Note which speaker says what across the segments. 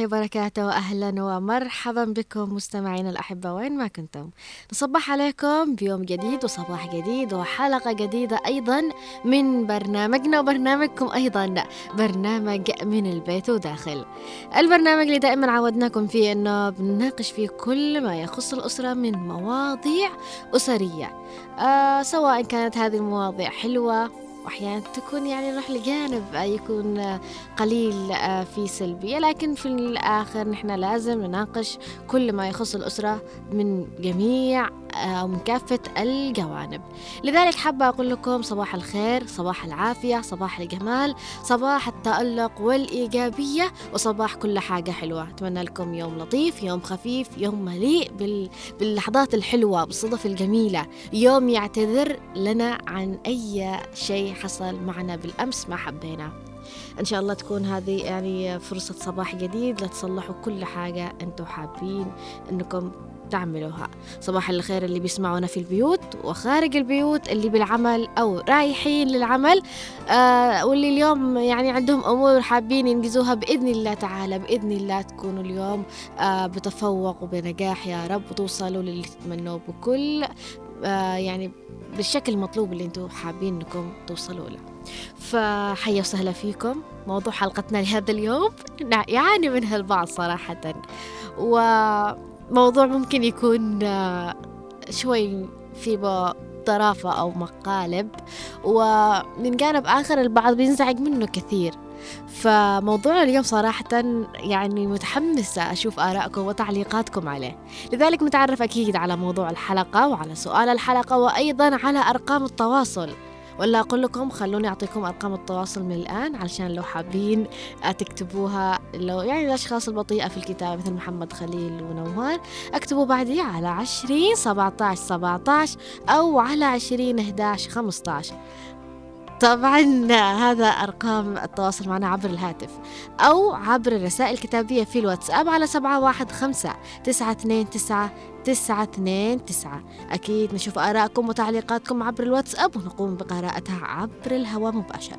Speaker 1: الله وبركاته. وأهلا ومرحبا بكم مستمعينا الأحبة وين ما كنتم. نصبح عليكم بيوم جديد وصباح جديد وحلقة جديدة أيضا من برنامجنا وبرنامجكم أيضا برنامج من البيت وداخل. البرنامج اللي دائما عودناكم فيه أنه بنناقش فيه كل ما يخص الأسرة من مواضيع أسرية. آه سواء كانت هذه المواضيع حلوة وأحيانا تكون يعني نروح لجانب يكون قليل آه، في سلبيه لكن في الآخر نحن لازم نناقش كل ما يخص الأسرة من جميع من كافة الجوانب. لذلك حابة أقول لكم صباح الخير صباح العافية صباح الجمال صباح التألق والإيجابية وصباح كل حاجة حلوة. أتمنى لكم يوم لطيف يوم خفيف يوم مليء بال... باللحظات الحلوة بالصدف الجميلة. يوم يعتذر لنا عن أي شيء حصل معنا بالأمس ما حبينا. إن شاء الله تكون هذه يعني فرصة صباح جديد لتصلحوا كل حاجة أنتم حابين. أنكم تعملوها. صباح الخير اللي بيسمعونا في البيوت وخارج البيوت اللي بالعمل أو رايحين للعمل آه واللي اليوم يعني عندهم أمور حابين ينجزوها بإذن الله تعالى بإذن الله تكونوا اليوم آه بتفوق وبنجاح. يا رب وتوصلوا للي تتمنوه بكل آه يعني بالشكل المطلوب اللي أنتم حابين انكم توصلوا له. فحيا وسهلا فيكم. موضوع حلقتنا لهذا اليوم يعاني منها البعض صراحة. و موضوع ممكن يكون آه، شوي في طرافة أو مقالب ومن جانب آخر البعض بينزعج منه كثير. فموضوع اليوم صراحة يعني متحمسة أشوف آرائكم وتعليقاتكم عليه. لذلك متعرف أكيد على موضوع الحلقة وعلى سؤال الحلقة وأيضا على أرقام التواصل. ولا أقول لكم خلوني أعطيكم أرقام التواصل من الآن علشان لو حابين تكتبوها لو يعني الأشخاص البطيئة في الكتابة مثل محمد خليل ونوار اكتبوا بعدي على عشرين سبعة عشر سبعة عشر أو على عشرين أحداش خمسة عشر طبعا هذا أرقام التواصل معنا عبر الهاتف أو عبر الرسائل الكتابية في الواتساب على سبعة واحد خمسة تسعة اثنين تسعة تسعة اثنين تسعة. أكيد نشوف آراءكم وتعليقاتكم عبر الواتساب ونقوم بقراءتها عبر الهواء مباشر.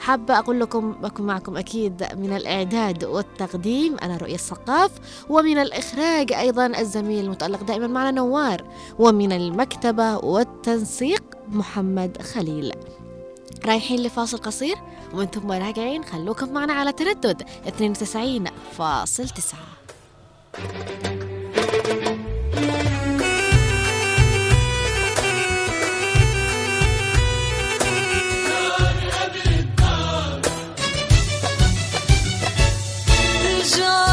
Speaker 1: حابة أقول لكم بكون معكم أكيد من الإعداد والتقديم. أنا رؤية الثقاف. ومن الإخراج أيضا الزميل المتألق دائما معنا نوار. ومن المكتبة والتنسيق محمد خليل. رايحين لفاصل قصير ومن ثم راجعين خلوكم معنا على تردد 92.9 Jean.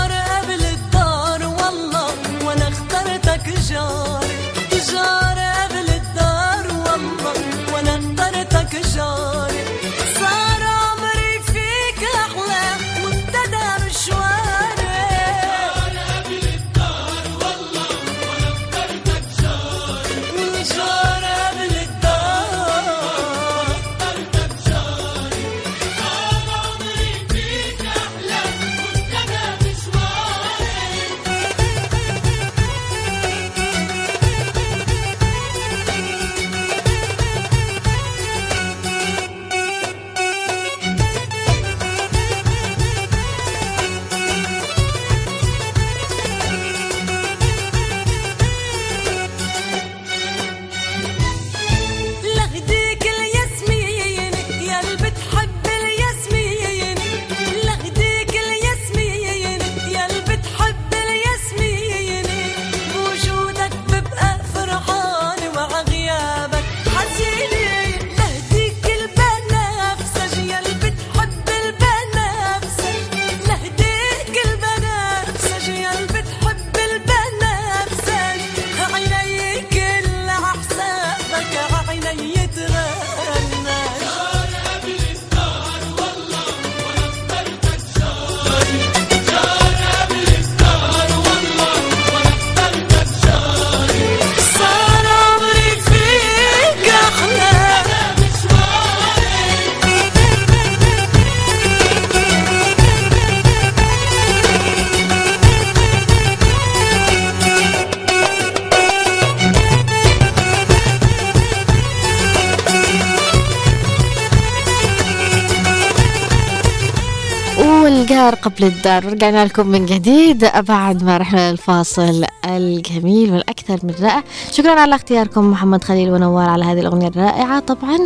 Speaker 1: الجار قبل الدار رجعنا لكم من جديد. بعد ما رحنا للفاصل الجميل والأكثر من رائع. شكرا على اختياركم محمد خليل ونوار على هذه الأغنية الرائعة طبعا.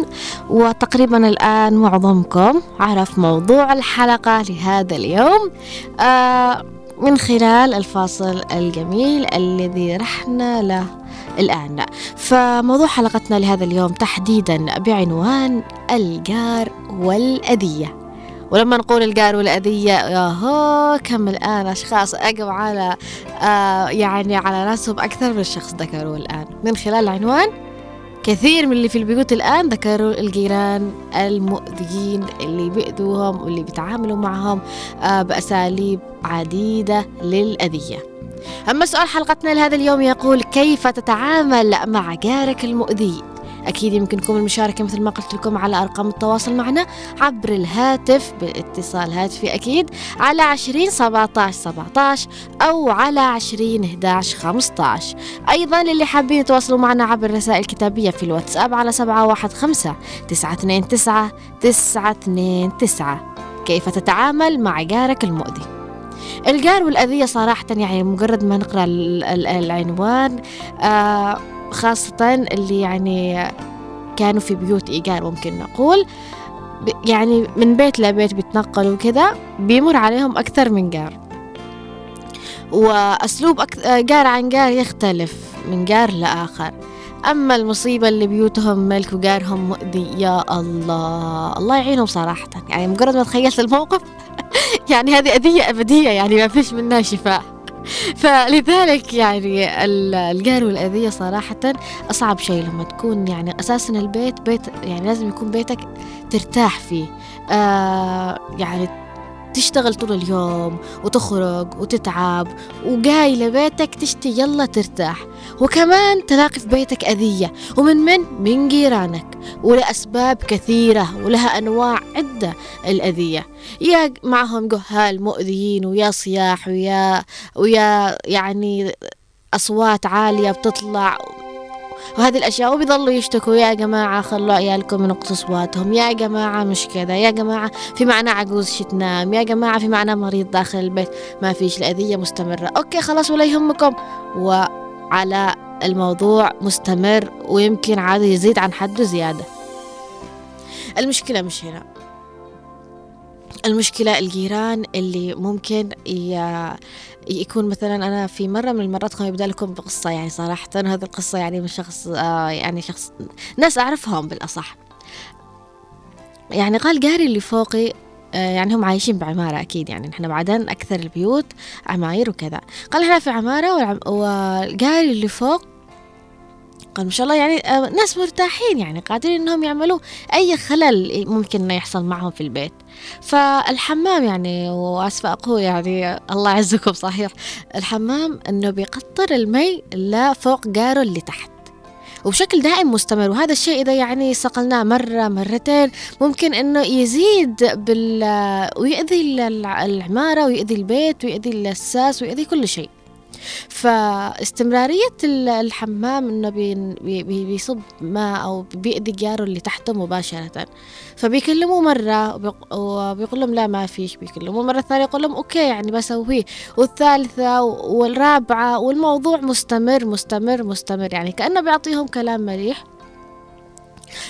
Speaker 1: وتقريبا الآن معظمكم عرف موضوع الحلقة لهذا اليوم. آه من خلال الفاصل الجميل الذي رحنا له الآن. فموضوع حلقتنا لهذا اليوم تحديدا بعنوان الجار والأذية. ولما نقول الجار والأذية ياهو كم الآن أشخاص أقوا على آه يعني على رأسهم أكثر من شخص ذكروه الآن. من خلال العنوان كثير من اللي في البيوت الآن ذكروا الجيران المؤذيين اللي بيأذوهم واللي بيتعاملوا معهم آه بأساليب عديدة للأذية. أما سؤال حلقتنا لهذا اليوم يقول كيف تتعامل مع جارك المؤذي؟ أكيد يمكنكم المشاركة مثل ما قلت لكم على أرقام التواصل معنا عبر الهاتف بالاتصال هاتفي أكيد على عشرين سبعة سبعة أو على عشرين 11 خمسة أيضا للي حابين يتواصلوا معنا عبر الرسائل الكتابية في الواتساب على سبعة واحد خمسة تسعة اثنين تسعة تسعة اثنين تسعة. كيف تتعامل مع جارك المؤذي؟ الجار والأذية صراحة يعني مجرد ما نقرأ العنوان آه خاصة اللي يعني كانوا في بيوت إيجار ممكن نقول. يعني من بيت لبيت بيتنقلوا كذا بيمر عليهم أكثر من جار. وأسلوب جار عن جار يختلف من جار لآخر. أما المصيبة اللي بيوتهم ملك وجارهم مؤذي يا الله. الله يعينهم صراحة. يعني مجرد ما تخيلت الموقف يعني هذه أذية أبدية يعني ما فيش منها شفاء. فلذلك يعني الجار والأذية صراحة أصعب شيء لما تكون يعني أساسا البيت بيت يعني لازم يكون بيتك ترتاح فيه. آه يعني تشتغل طول اليوم وتخرج وتتعب وجاي لبيتك تشتي يلا ترتاح. وكمان تلاقي في بيتك أذية ومن من؟ من جيرانك. ولأسباب كثيرة ولها أنواع عدة الأذية. يا معهم جهال مؤذيين ويا صياح ويا ويا يعني أصوات عالية بتطلع. وهذه الأشياء وبيضلوا يشتكوا. يا جماعة خلوا عيالكم ينقصوا أصواتهم يا جماعة مش كذا. يا جماعة في معنا عجوز شتنام يا جماعة في معنا مريض داخل البيت. ما فيش الأذية مستمرة. أوكي خلاص ولا يهمكم. وعلى الموضوع مستمر ويمكن عاد يزيد عن حده زيادة. المشكلة مش هنا. المشكلة الجيران اللي ممكن يكون مثلا أنا في مرة من المرات خليني أبدأ لكم بقصة يعني صراحة هذه القصة يعني من شخص آه يعني شخص ناس أعرفهم بالأصح. يعني قال جاري اللي فوقي آه، يعني هم عايشين بعمارة أكيد يعني نحن بعدين أكثر البيوت عماير وكذا. قال إحنا في عمارة والجاري اللي فوق قال ما شاء الله يعني آه، ناس مرتاحين يعني قادرين إنهم يعملوا أي خلل ممكن إنه يحصل معهم في البيت. فالحمام يعني وأسفة أقول يعني الله يعزكم صحيح. الحمام إنه بيقطر المي لفوق جاره اللي تحت وبشكل دائم مستمر. وهذا الشيء إذا يعني صقلناه مرة مرتين ممكن إنه يزيد بال ويأذي العمارة ويأذي البيت ويأذي الأساس ويأذي كل شيء. فاستمرارية الحمام إنه بيصب ماء أو بيأذي جاره اللي تحته مباشرة. فبيكلموا مرة وبيقول لهم لا ما فيش. بيكلموا مرة ثانية يقول لهم أوكي يعني بسويه. والثالثة والرابعة والموضوع مستمر مستمر مستمر. يعني كأنه بيعطيهم كلام مليح.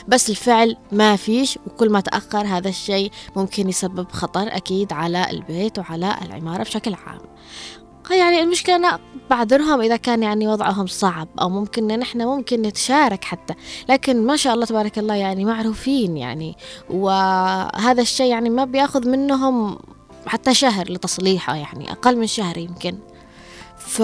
Speaker 1: بس الفعل ما فيش وكل ما تأخر هذا الشيء ممكن يسبب خطر أكيد على البيت وعلى العمارة بشكل عام. يعني المشكلة أنا بعذرهم إذا كان يعني وضعهم صعب أو ممكن نحن ممكن نتشارك حتى. لكن ما شاء الله تبارك الله يعني معروفين يعني. وهذا الشيء يعني ما بيأخذ منهم حتى شهر لتصليحه يعني أقل من شهر يمكن. ف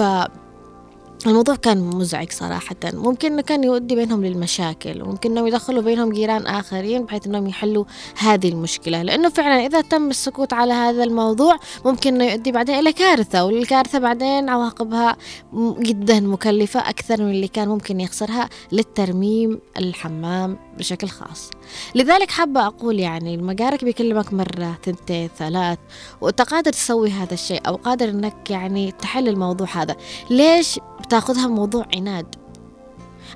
Speaker 1: الموضوع كان مزعج صراحة. ممكن إنه كان يؤدي بينهم للمشاكل وممكن إنهم يدخلوا بينهم جيران آخرين بحيث إنهم يحلوا هذه المشكلة. لأنه فعلا إذا تم السكوت على هذا الموضوع ممكن إنه يؤدي بعدين إلى كارثة والكارثة بعدين عواقبها جدا مكلفة أكثر من اللي كان ممكن يخسرها للترميم الحمام. بشكل خاص. لذلك حابة أقول يعني المجارك بيكلمك مرة تنتين ثلاث وأنت قادر تسوي هذا الشيء أو قادر أنك يعني تحل الموضوع هذا. ليش بتأخذها موضوع عناد؟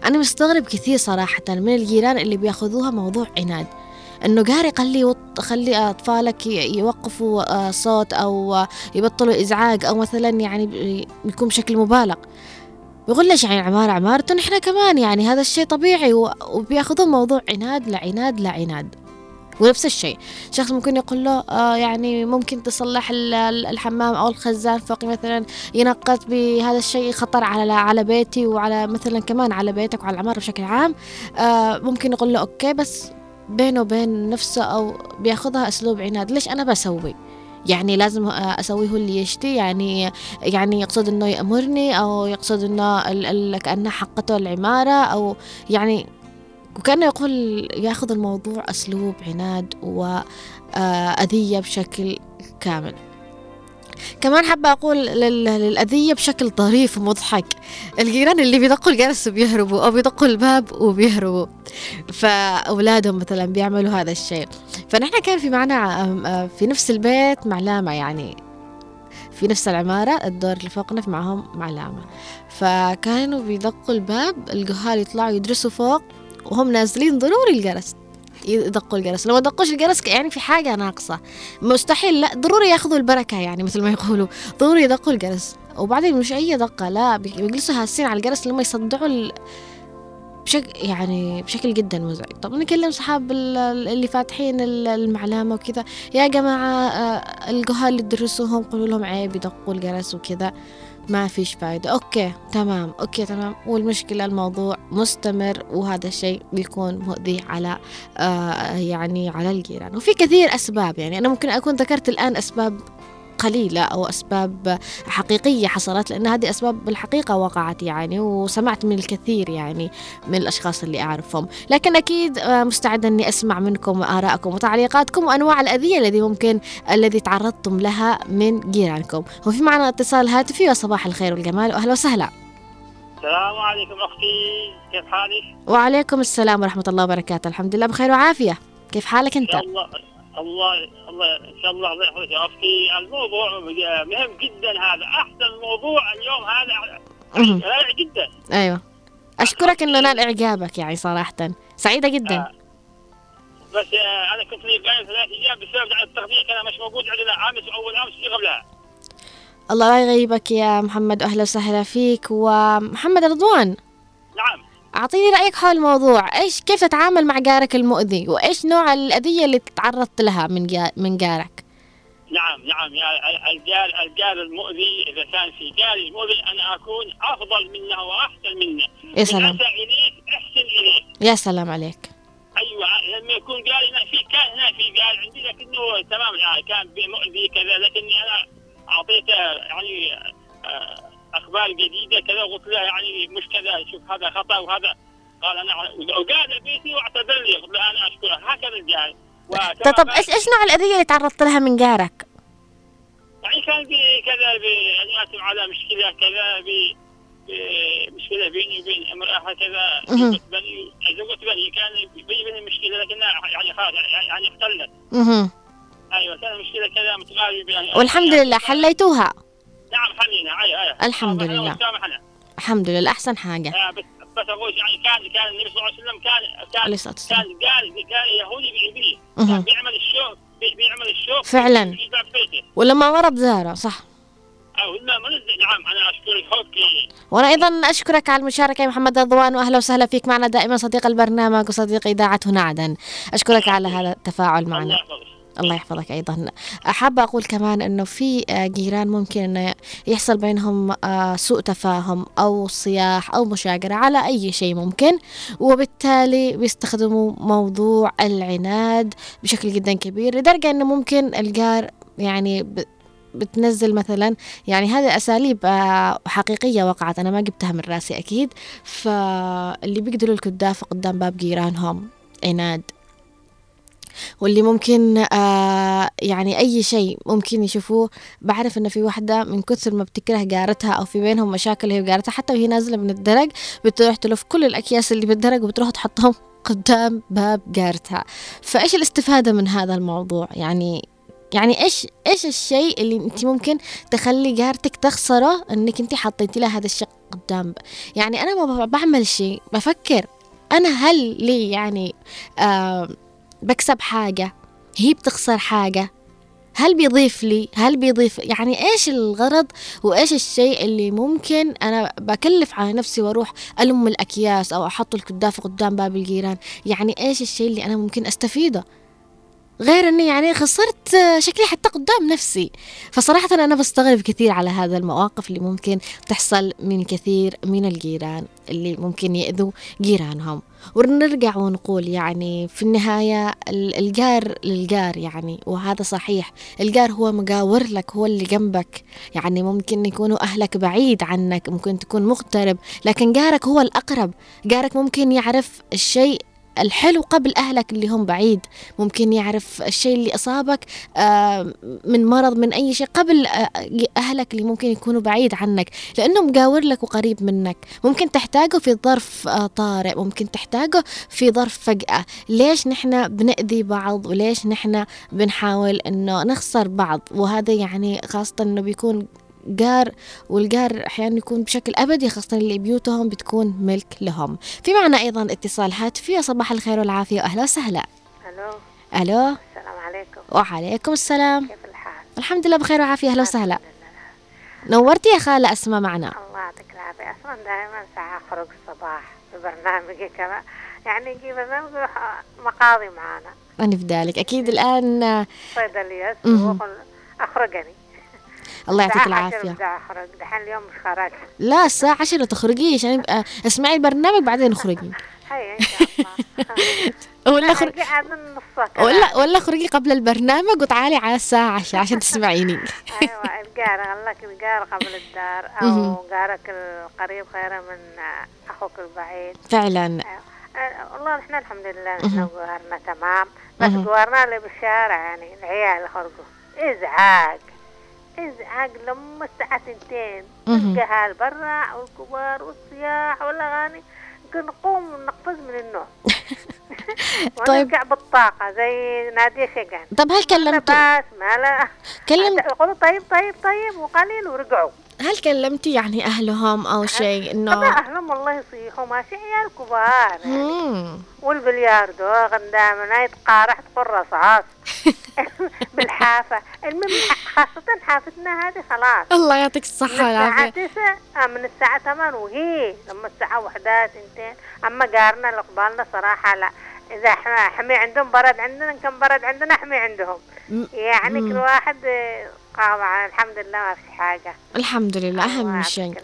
Speaker 1: أنا مستغرب كثير صراحة من الجيران اللي بيأخذوها موضوع عناد. إنه قاري خلي خلي أطفالك يوقفوا آه، صوت أو يبطلوا إزعاج أو مثلا يعني يكون بشكل مبالغ. بيقول ليش يعني عمارة عمارة إحنا كمان يعني هذا الشيء طبيعي وبياخذون موضوع عناد لعناد لعناد. ونفس الشيء شخص ممكن يقول له آه يعني ممكن تصلح الحمام أو الخزان فوقي مثلا ينقط بهذا الشيء خطر على على بيتي وعلى مثلا كمان على بيتك وعلى العمارة بشكل عام. آه ممكن يقول له أوكي بس بينه وبين نفسه أو بياخذها أسلوب عناد. ليش أنا بسوي؟ يعني لازم أسويه هو اللي يشتي. يعني يعني يقصد إنه يأمرني أو يقصد إنه كانها حقته العمارة أو يعني وكأنه يقول ياخذ الموضوع أسلوب عناد وأذية بشكل كامل. كمان حابة أقول للأذية بشكل طريف ومضحك. الجيران اللي بيدقوا الجرس وبيهربوا أو بيدقوا الباب وبيهربوا. فأولادهم مثلا بيعملوا هذا الشيء. فنحن كان في معنا في نفس البيت معلامة يعني. في نفس العمارة الدور اللي فوقنا في معهم معلامة فكانوا بيدقوا الباب الجهال يطلعوا يدرسوا فوق وهم نازلين ضروري الجرس. يدقوا الجرس. لو ما دقوش الجرس يعني في حاجة ناقصة. مستحيل لا ضروري ياخذوا البركة يعني مثل ما يقولوا. ضروري يدقوا الجرس. وبعدين مش أي دقة لا بيجلسوا هاسين على الجرس لما يصدعوا ال... بشكل يعني بشكل جدا مزعج. طب نكلم صحاب اللي فاتحين المعلامة وكذا. يا جماعة آه، الجهال اللي تدرسوهم قولوا لهم عيب يدقوا الجرس وكذا. ما فيش فايدة. okay تمام okay تمام. والمشكلة الموضوع مستمر وهذا الشيء بيكون مؤذي على آه يعني على الجيران. وفي كثير أسباب يعني أنا ممكن أكون ذكرت الآن أسباب قليلة أو أسباب حقيقية حصلت لأن هذه أسباب بالحقيقة وقعت يعني وسمعت من الكثير يعني من الأشخاص اللي أعرفهم. لكن أكيد آه، مستعدة أني أسمع منكم آرائكم وتعليقاتكم وأنواع الأذية الذي ممكن الذي تعرضتم لها من جيرانكم. وفي معنا اتصال هاتفي وصباح الخير والجمال وأهلا وسهلا.
Speaker 2: السلام عليكم أختي كيف حالك؟
Speaker 1: وعليكم السلام ورحمة الله وبركاته. الحمد لله بخير وعافية. كيف حالك أنت؟
Speaker 2: الله. الله الله إن شاء الله الله يحفظك يا أختي الموضوع مهم جدا هذا. أحسن موضوع اليوم هذا. رائع جدا.
Speaker 1: أيوه. أشكرك إنه نال إعجابك يعني صراحة. سعيدة جدا. آه.
Speaker 2: بس آه أنا كنت لي قايل ثلاث أيام بسبب التغذيه كان مش موجود عندنا. أمس أول أمس في قبلها.
Speaker 1: الله لا يغيبك يا محمد. أهلا وسهلا فيك. ومحمد رضوان.
Speaker 2: نعم.
Speaker 1: أعطيني رأيك حول الموضوع. إيش كيف تتعامل مع جارك المؤذي؟ وإيش نوع الأذية اللي تعرضت لها من من جارك؟
Speaker 2: نعم نعم. يا الجار الجار المؤذي إذا كان في جاري المؤذي أنا أكون أفضل منه وأحسن منه.
Speaker 1: يا سلام.
Speaker 2: إليك أحسن إليك.
Speaker 1: يا سلام عليك.
Speaker 2: أيوة لما يكون جاري في كان هنا في جار عندي لكنه تمام يعني كان مؤذي كذا لكني أنا أعطيته يعني آه أخبار جديدة كذا وقلت له يعني مش كذا شوف هذا خطأ وهذا. قال أنا وقال بيتي وأعتذر لي. قلت له أنا اشكره هكذا الجاي.
Speaker 1: طيب, طب إيش إيش نوع الأذية اللي تعرضت لها من جارك؟
Speaker 2: يعني كان في كذا بأناتم على مشكلة كذا ب مشكلة بيني وبين امرأة كذا. زوجة بني زوجة بني كان بيني وبين مشكله لكنها يعني خلاص يعني اختلت. أيوه كان مشكله كذا متغاضي
Speaker 1: يعني والحمد لله حليتوها.
Speaker 2: نعم حلينا أيوه أيوه
Speaker 1: الحمد لله. الحمد لله. احسن حاجة.
Speaker 2: آه بس بس أقول يعني كان كان النبي صلى الله عليه وسلم كان كان كان قال كان يهودي بيبيه كان بيعمل الشوك بيعمل الشوك
Speaker 1: فعلا ولما مرض زاره صح
Speaker 2: نعم أنا أشكرك.
Speaker 1: وأنا أيضا أشكرك على المشاركة يا محمد رضوان وأهلا وسهلا فيك معنا دائما. صديق البرنامج وصديق إذاعة هنا عدن أشكرك على هذا التفاعل معنا. الله الله يحفظك أيضا. حابة أقول كمان أنه في آه، جيران ممكن أنه يحصل بينهم آه، سوء تفاهم أو صياح أو مشاجرة على أي شيء ممكن وبالتالي بيستخدموا موضوع العناد بشكل جدا كبير لدرجة أنه ممكن الجار يعني بتنزل مثلا يعني هذه أساليب آه، حقيقية وقعت أنا ما جبتها من راسي أكيد فاللي بيقدروا الكدافة قدام باب جيرانهم عناد. واللي ممكن آه يعني أي شيء ممكن يشوفوه بعرف إنه في واحدة من كثر ما بتكره جارتها أو في بينهم مشاكل هي وجارتها حتى وهي نازلة من الدرج بتروح تلف كل الأكياس اللي بالدرج وبتروح تحطهم قدام باب جارتها. فإيش الاستفادة من هذا الموضوع؟ يعني يعني إيش إيش الشيء اللي أنت ممكن تخلي جارتك تخسره إنك أنت حطيتي لها هذا الشيء قدام؟ يعني أنا ما بعمل شيء بفكر أنا هل لي يعني آه بكسب حاجة هي بتخسر حاجة. هل بيضيف لي؟ هل بيضيف؟ يعني إيش الغرض وإيش الشيء اللي ممكن أنا بكلف على نفسي وأروح ألم الأكياس أو أحط الكدافه قدام باب الجيران؟ يعني إيش الشيء اللي أنا ممكن أستفيده؟ غير إني يعني خسرت شكلي حتى قدام نفسي. فصراحة أنا بستغرب كثير على هذا المواقف اللي ممكن تحصل من كثير من الجيران اللي ممكن يأذوا جيرانهم. ونرجع ونقول يعني في النهاية الجار للجار يعني وهذا صحيح. الجار هو مجاور لك هو اللي جنبك. يعني ممكن يكونوا أهلك بعيد عنك ممكن تكون مغترب لكن جارك هو الأقرب. جارك ممكن يعرف الشيء الحلو قبل أهلك اللي هم بعيد. ممكن يعرف الشيء اللي أصابك آه، من مرض من أي شيء قبل آه، أهلك اللي ممكن يكونوا بعيد عنك لأنه مجاور لك وقريب منك. ممكن تحتاجه في ظرف آه، طارئ ممكن تحتاجه في ظرف فجأة. ليش نحن بنأذي بعض وليش نحن بنحاول أنه نخسر بعض؟ وهذا يعني خاصة أنه بيكون جار والجار أحيانا يكون بشكل أبدي خاصة اللي بيوتهم بتكون ملك لهم. في معنا أيضا اتصال هاتفي صباح الخير والعافية. وأهلا وسهلا.
Speaker 3: ألو.
Speaker 1: ألو.
Speaker 3: السلام عليكم.
Speaker 1: وعليكم السلام.
Speaker 3: كيف الحال؟
Speaker 1: الحمد لله بخير وعافية. أهلا وسهلا. نورتي يا خالة أسماء معنا.
Speaker 3: الله يعطيك العافية. أصلا دائما ساعة أخرج الصباح في برنامجي كذا. يعني يجي برنامج مقاضي معانا.
Speaker 1: أنا في ذلك. أكيد الآن.
Speaker 3: سوق أخرجني.
Speaker 1: الله يعطيك
Speaker 3: بدي أخرج دحين اليوم مش خرجت.
Speaker 1: لا الساعة عشرة تخرجيش يعني آه، اسمعي البرنامج بعدين اخرجي
Speaker 3: هيا إن شاء الله.
Speaker 1: ولا خر...
Speaker 3: أجي أذن نص كذا.
Speaker 1: ولا ولا خرجي قبل البرنامج وتعالي على الساعة عشرة عشان تسمعيني.
Speaker 3: أيوة الجار قال لك الجار قبل الدار. أو جارك القريب خير من أخوك البعيد.
Speaker 1: فعلا.
Speaker 3: آه، والله إحنا الحمد لله. إحنا جوارنا تمام. بس. جوارنا اللي بالشارع يعني العيال خرجوا إزعاج. ازعاج لما الساعة تنتين
Speaker 1: مهم.
Speaker 3: الجهال برا والكبار والصياح والأغاني يمكن نقوم نقفز من النوم.
Speaker 1: طيب.
Speaker 3: ونرجع بالطاقة زي نادية شقان
Speaker 1: طب هل كلمتوا
Speaker 3: ما لا.
Speaker 1: كلم
Speaker 3: طيب طيب طيب وقليل ورجعوا
Speaker 1: هل كلمتي يعني أهلهم أو شيء؟ إنه
Speaker 3: أهلهم والله يصيحوا. ماشي عيال كبار يعني. والبلياردو دائما. يتقارح تقول رصاص. بالحافة. المهم خاصة حافتنا هذه خلاص.
Speaker 1: الله يعطيك الصحة
Speaker 3: الساعة
Speaker 1: والعافية.
Speaker 3: آه، من الساعة ثمان وهي. لما الساعة وحدة سنتين أما جارنا اللي قبالنا صراحة لا. إذا ح- حمي عندهم برد عندنا كان برد عندنا حمي عندهم. يعني. كل واحد آه، الحمد لله ما في حاجة.
Speaker 1: الحمد لله أهم شيء.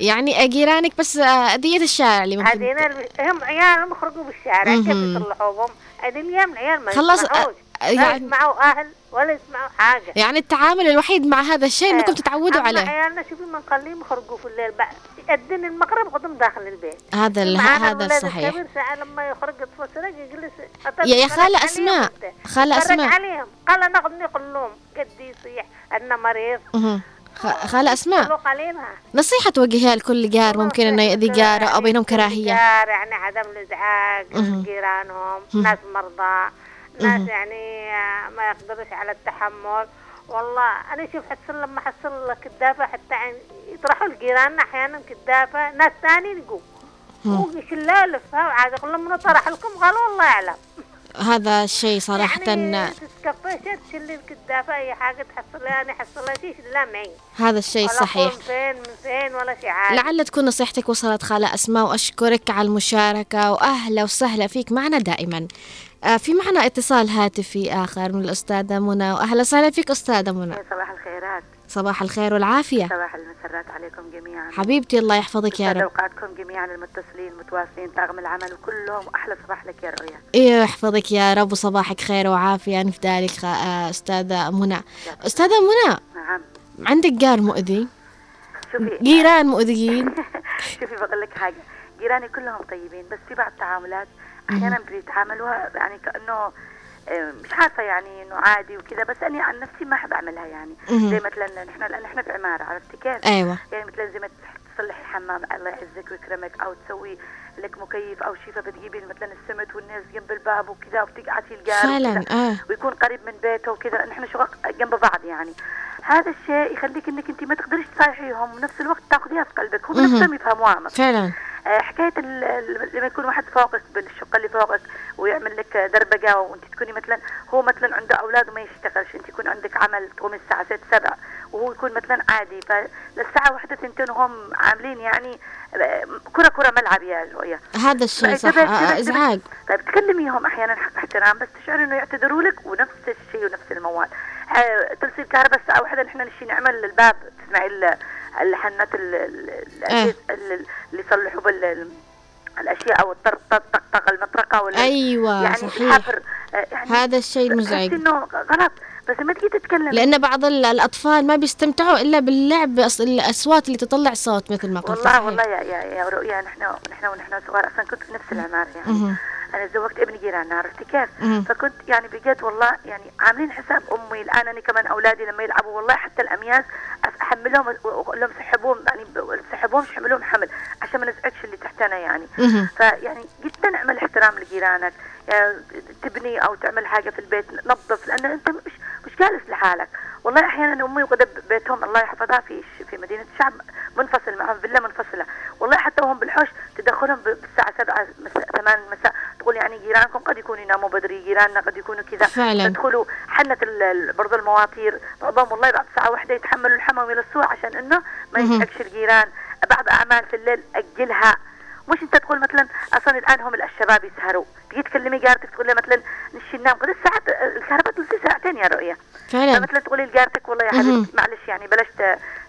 Speaker 1: يعني جيرانك بس آه، أذية الشارع اللي ممكن
Speaker 3: هذين هم عيالهم يخرجوا بالشارع كيف
Speaker 1: مهم.
Speaker 3: يصلحوهم هذه الأيام العيال ما
Speaker 1: خلاص، آه،
Speaker 3: لا
Speaker 1: يعني
Speaker 3: يسمعوا أهل ولا يسمعوا حاجة.
Speaker 1: يعني التعامل الوحيد مع هذا الشيء إنكم
Speaker 3: أيوة.
Speaker 1: تتعودوا عليه.
Speaker 3: عيالنا شوفي ما نخليهم يخرجوا في الليل بعد يأذن المغرب قدام داخل البيت.
Speaker 1: هذا ال- هذا الصحيح.
Speaker 3: ساعة لما يخرج يتفسر يجلس
Speaker 1: يا أسماء خالة
Speaker 3: أسماء
Speaker 1: أسماء.
Speaker 3: عليهم. قال نغني كلهم قد يصيح أنا مريض.
Speaker 1: خالة أسماء. نصيحة توجهيها لكل جار ممكن إنه يأذي جاره أو بينهم كراهية.
Speaker 3: جار يعني عدم الإزعاج
Speaker 1: مهم.
Speaker 3: جيرانهم. ناس مرضى ناس. يعني ما يقدروش على التحمل. والله أنا أشوف حتصل لما حصل كدافه حتى يعني يطرحوا لجيراننا أحيانا كدافه ناس ثانيين يقوا
Speaker 1: مم.
Speaker 3: وشلالف عاد أقول لهم طرح لكم قالوا والله أعلم.
Speaker 1: هذا الشيء صراحة.
Speaker 3: يعني تتكفى تشيل الكدافه أي حاجة تحصل يعني حصلها شيء لا معي.
Speaker 1: هذا الشيء صحيح.
Speaker 3: فين من فين ولا شيء عادي
Speaker 1: لعل تكون نصيحتك وصلت خالة أسماء وأشكرك على المشاركة وأهلا وسهلا فيك معنا دائما. آه، في معنا اتصال هاتفي آخر من الأستاذة منى وأهلا وسهلا فيك أستاذة منى.
Speaker 4: صباح الخيرات.
Speaker 1: صباح الخير والعافية.
Speaker 4: صباح المسرات عليكم جميعا.
Speaker 1: حبيبتي الله يحفظك يا رب.
Speaker 4: اوقاتكم جميعا المتصلين متواصلين طاقم العمل كلهم وأحلى صباح لك يا رؤيا
Speaker 1: إيه يحفظك يا رب وصباحك خير وعافية. أنا في ذلك خ- أستاذة منى. أستاذة منى
Speaker 4: نعم.
Speaker 1: عندك جار مؤذي؟
Speaker 4: شوفي.
Speaker 1: جيران مؤذيين.
Speaker 4: شوفي بقول لك حاجة. جيراني كلهم طيبين بس في بعض التعاملات أحيانا بيتعاملوها يعني كأنه آه، مش عارفه يعني إنه عادي وكذا بس أنا عن نفسي ما أحب أعملها يعني. زي مثلا نحن لأن إحنا في عماره عرفتي كيف؟
Speaker 1: أيوة
Speaker 4: يعني مثلا زي ما تصلحي الحمام الله يعزك ويكرمك أو تسوي لك مكيف أو شيء فبتجيبي مثلا السمت والناس جنب الباب وكذا وبتقعدي الجار
Speaker 1: فعلا. آه
Speaker 4: ويكون قريب من بيته وكذا نحن شقق جنب بعض يعني هذا الشيء يخليك إنك أنت ما تقدريش تصالحيهم ونفس الوقت تاخذيها في قلبك هم. نفسهم يفهموها
Speaker 1: فعلا
Speaker 4: حكاية ال- ال- لما يكون واحد فوقك بالشقه اللي فوقك ويعمل لك دربقه وانت تكوني مثلا هو مثلا عنده أولاد وما يشتغلش انت يكون عندك عمل تقومي الساعة 6 7 وهو يكون مثلا عادي. فللساعه واحدة ثنتين وهم عاملين يعني آه، كره كرة ملعب يا رؤيا
Speaker 1: هذا الشيء صح.
Speaker 4: فإذا-
Speaker 1: آه، إزعاج.
Speaker 4: طيب تكلميهم أحيانا حق احترام بس تشعري إنه يعتذروا لك ونفس الشيء ونفس الموال. آه، تلصي الكهرباء الساعة واحدة نحن نشي نعمل الباب تسمعي الحنات ال- اللي يصلحوا بال الأشياء أو الطرق طق المطرقة ولا
Speaker 1: أيوه
Speaker 4: يعني
Speaker 1: صحيح.
Speaker 4: الحفر آه، يعني
Speaker 1: هذا الشيء المزعج
Speaker 4: إنه غلط. بس لما تيجي تتكلم.
Speaker 1: لأن بعض ال- الأطفال ما بيستمتعوا إلا باللعب الأصوات اللي تطلع صوت مثل ما قلت
Speaker 4: والله
Speaker 1: صحيح.
Speaker 4: والله يا يا يا رؤيا نحن نحن ونحن صغار أصلا كنت في نفس العمارة يعني. أنا تزوجت ابن جيراننا عرفتي كيف؟ فكنت يعني بجد والله يعني عاملين حساب أمي الآن أنا كمان أولادي لما يلعبوا والله حتى الأمياز أس- أحملهم واقول لهم سحبوهم يعني سحبوهم حملوهم حمل عشان ما نزعجش اللي تحتنا يعني. فيعني جدا اعمل احترام لجيرانك يعني تبني أو تعمل حاجة في البيت نظف لأن أنت مش مش جالس لحالك والله أحيانا أمي وغدا بيتهم الله يحفظها في في مدينة الشعب منفصل معهم فيلا منفصلة والله حتى وهم بالحوش تدخلهم بالساعة 7 مساء 8 مساء. تقول يعني جيرانكم قد يكونوا يناموا بدري جيراننا قد يكونوا كذا.
Speaker 1: فعلا.
Speaker 4: تدخلوا حنت ال- ال- برضو المواتير. بعضهم والله بعد ساعة واحدة يتحملوا الحمى ويلصوها عشان إنه ما. يزعجش الجيران. بعض أعمال في الليل أجلها. مش أنت تقول مثلا أصلا الآن هم الشباب يسهروا. تيجي تكلمي جارتك تقول لها مثلا نشي ننام قد الساعة الكهرباء تلصي ساعتين يا رؤية.
Speaker 1: فعلا.
Speaker 4: فمثلا تقولي لجارتك والله يا. حبيبتي معلش يعني بلاش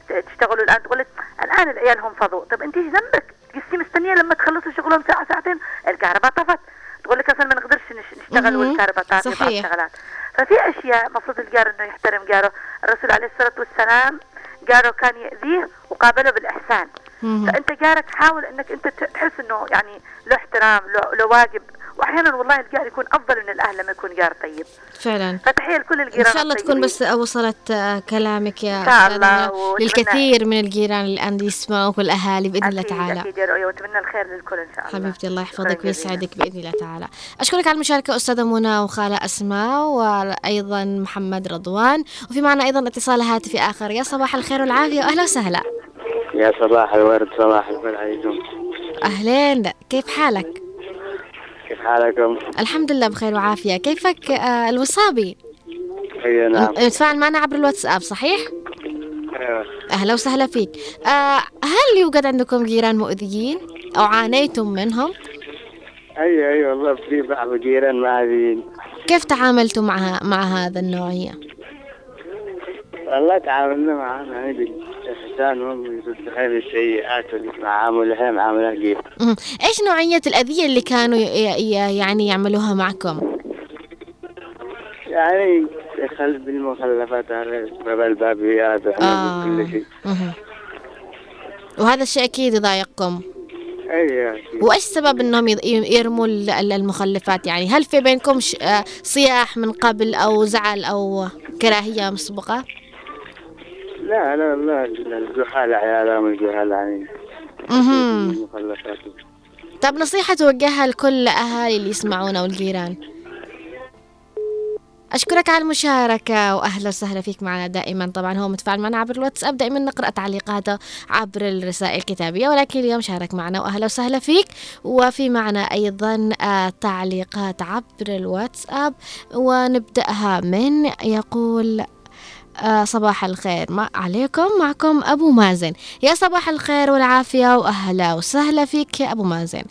Speaker 4: تشتغلوا الآن. تقول الآن العيال هم فضوا طب أنت إيش ذنبك؟ قصتي مستنية لما تخلصوا شغلهم ساعة ساعتين الكهرباء طفت تقول لك أصلا ما نقدرش نش- نشتغل. والكهرباء طافيه بعض
Speaker 1: صحيح.
Speaker 4: الشغلات ففي أشياء المفروض الجار إنه يحترم جاره الرسول عليه الصلاة والسلام جاره كان يأذيه وقابله بالإحسان
Speaker 1: مهم.
Speaker 4: فأنت جارك حاول أنك أنت تحس أنه يعني له احترام له واجب وأحيانا والله الجار يكون أفضل من الأهل لما يكون جار طيب.
Speaker 1: فعلا.
Speaker 4: فتحية لكل
Speaker 1: إن
Speaker 4: الجيران
Speaker 1: شاء الله تكون. بس وصلت آه، كلامك يا
Speaker 4: إن شاء الله،
Speaker 1: للكثير من الجيران اللي الآن يسمعوك والأهالي بإذن الله تعالى.
Speaker 4: أكيد يا رؤيا وأتمنى الخير للكل إن شاء الله.
Speaker 1: حبيبتي الله يحفظك. ويسعدك بإذن الله تعالى. أشكرك على المشاركة أستاذة منى وخالة أسماء وأيضا محمد رضوان. وفي معنا أيضا اتصال هاتفي آخر. يا صباح الخير والعافية وأهلا وسهلا.
Speaker 5: يا صباح الورد صباح الفل عليكم.
Speaker 1: أهلين كيف حالك؟
Speaker 5: كيف حالكم؟
Speaker 1: الحمد لله بخير وعافية كيفك آه، الوصابي؟
Speaker 5: اي نعم
Speaker 1: تفاعل معنا عبر الواتساب صحيح؟
Speaker 5: أيوة.
Speaker 1: أهلا وسهلا فيك آه هل يوجد عندكم جيران مؤذيين أو عانيتم منهم؟
Speaker 5: أي أي والله في بعض جيران معذين
Speaker 1: كيف تعاملتم مع مع هذا النوعية؟
Speaker 5: والله تعاملنا معهم يعني بالإحسان وبالخير السيئات والمعاملة معاملة كيف
Speaker 1: مم. إيش نوعية الأذية اللي كانوا يعني يعملوها معكم؟
Speaker 5: يعني دخل بالمخلفات على باب البابيات
Speaker 1: آه.
Speaker 5: وكل شيء.
Speaker 1: وهذا الشيء أكيد يضايقكم
Speaker 5: أي أكيد.
Speaker 1: وإيش سبب أنهم يض- يرموا ال- ال- المخلفات يعني هل في بينكم آه، صياح من قبل أو زعل أو كراهية مسبقة؟
Speaker 5: لا لا لا الجهال عيالهم الجهال يعني. المخلفات
Speaker 1: طب نصيحة توجهها لكل أهالي اللي يسمعونا والجيران. أشكرك على المشاركة وأهلا وسهلا فيك معنا دائما. طبعا هو متفاعل معنا عبر الواتساب. دائما نقرأ تعليقاته عبر الرسائل الكتابية. ولكن اليوم شارك معنا وأهلا وسهلا فيك. وفي معنا أيضا آه، تعليقات عبر الواتساب. ونبدأها من يقول آه صباح الخير. ما عليكم؟ معكم أبو مازن. يا صباح الخير والعافية وأهلا وسهلا فيك يا أبو مازن.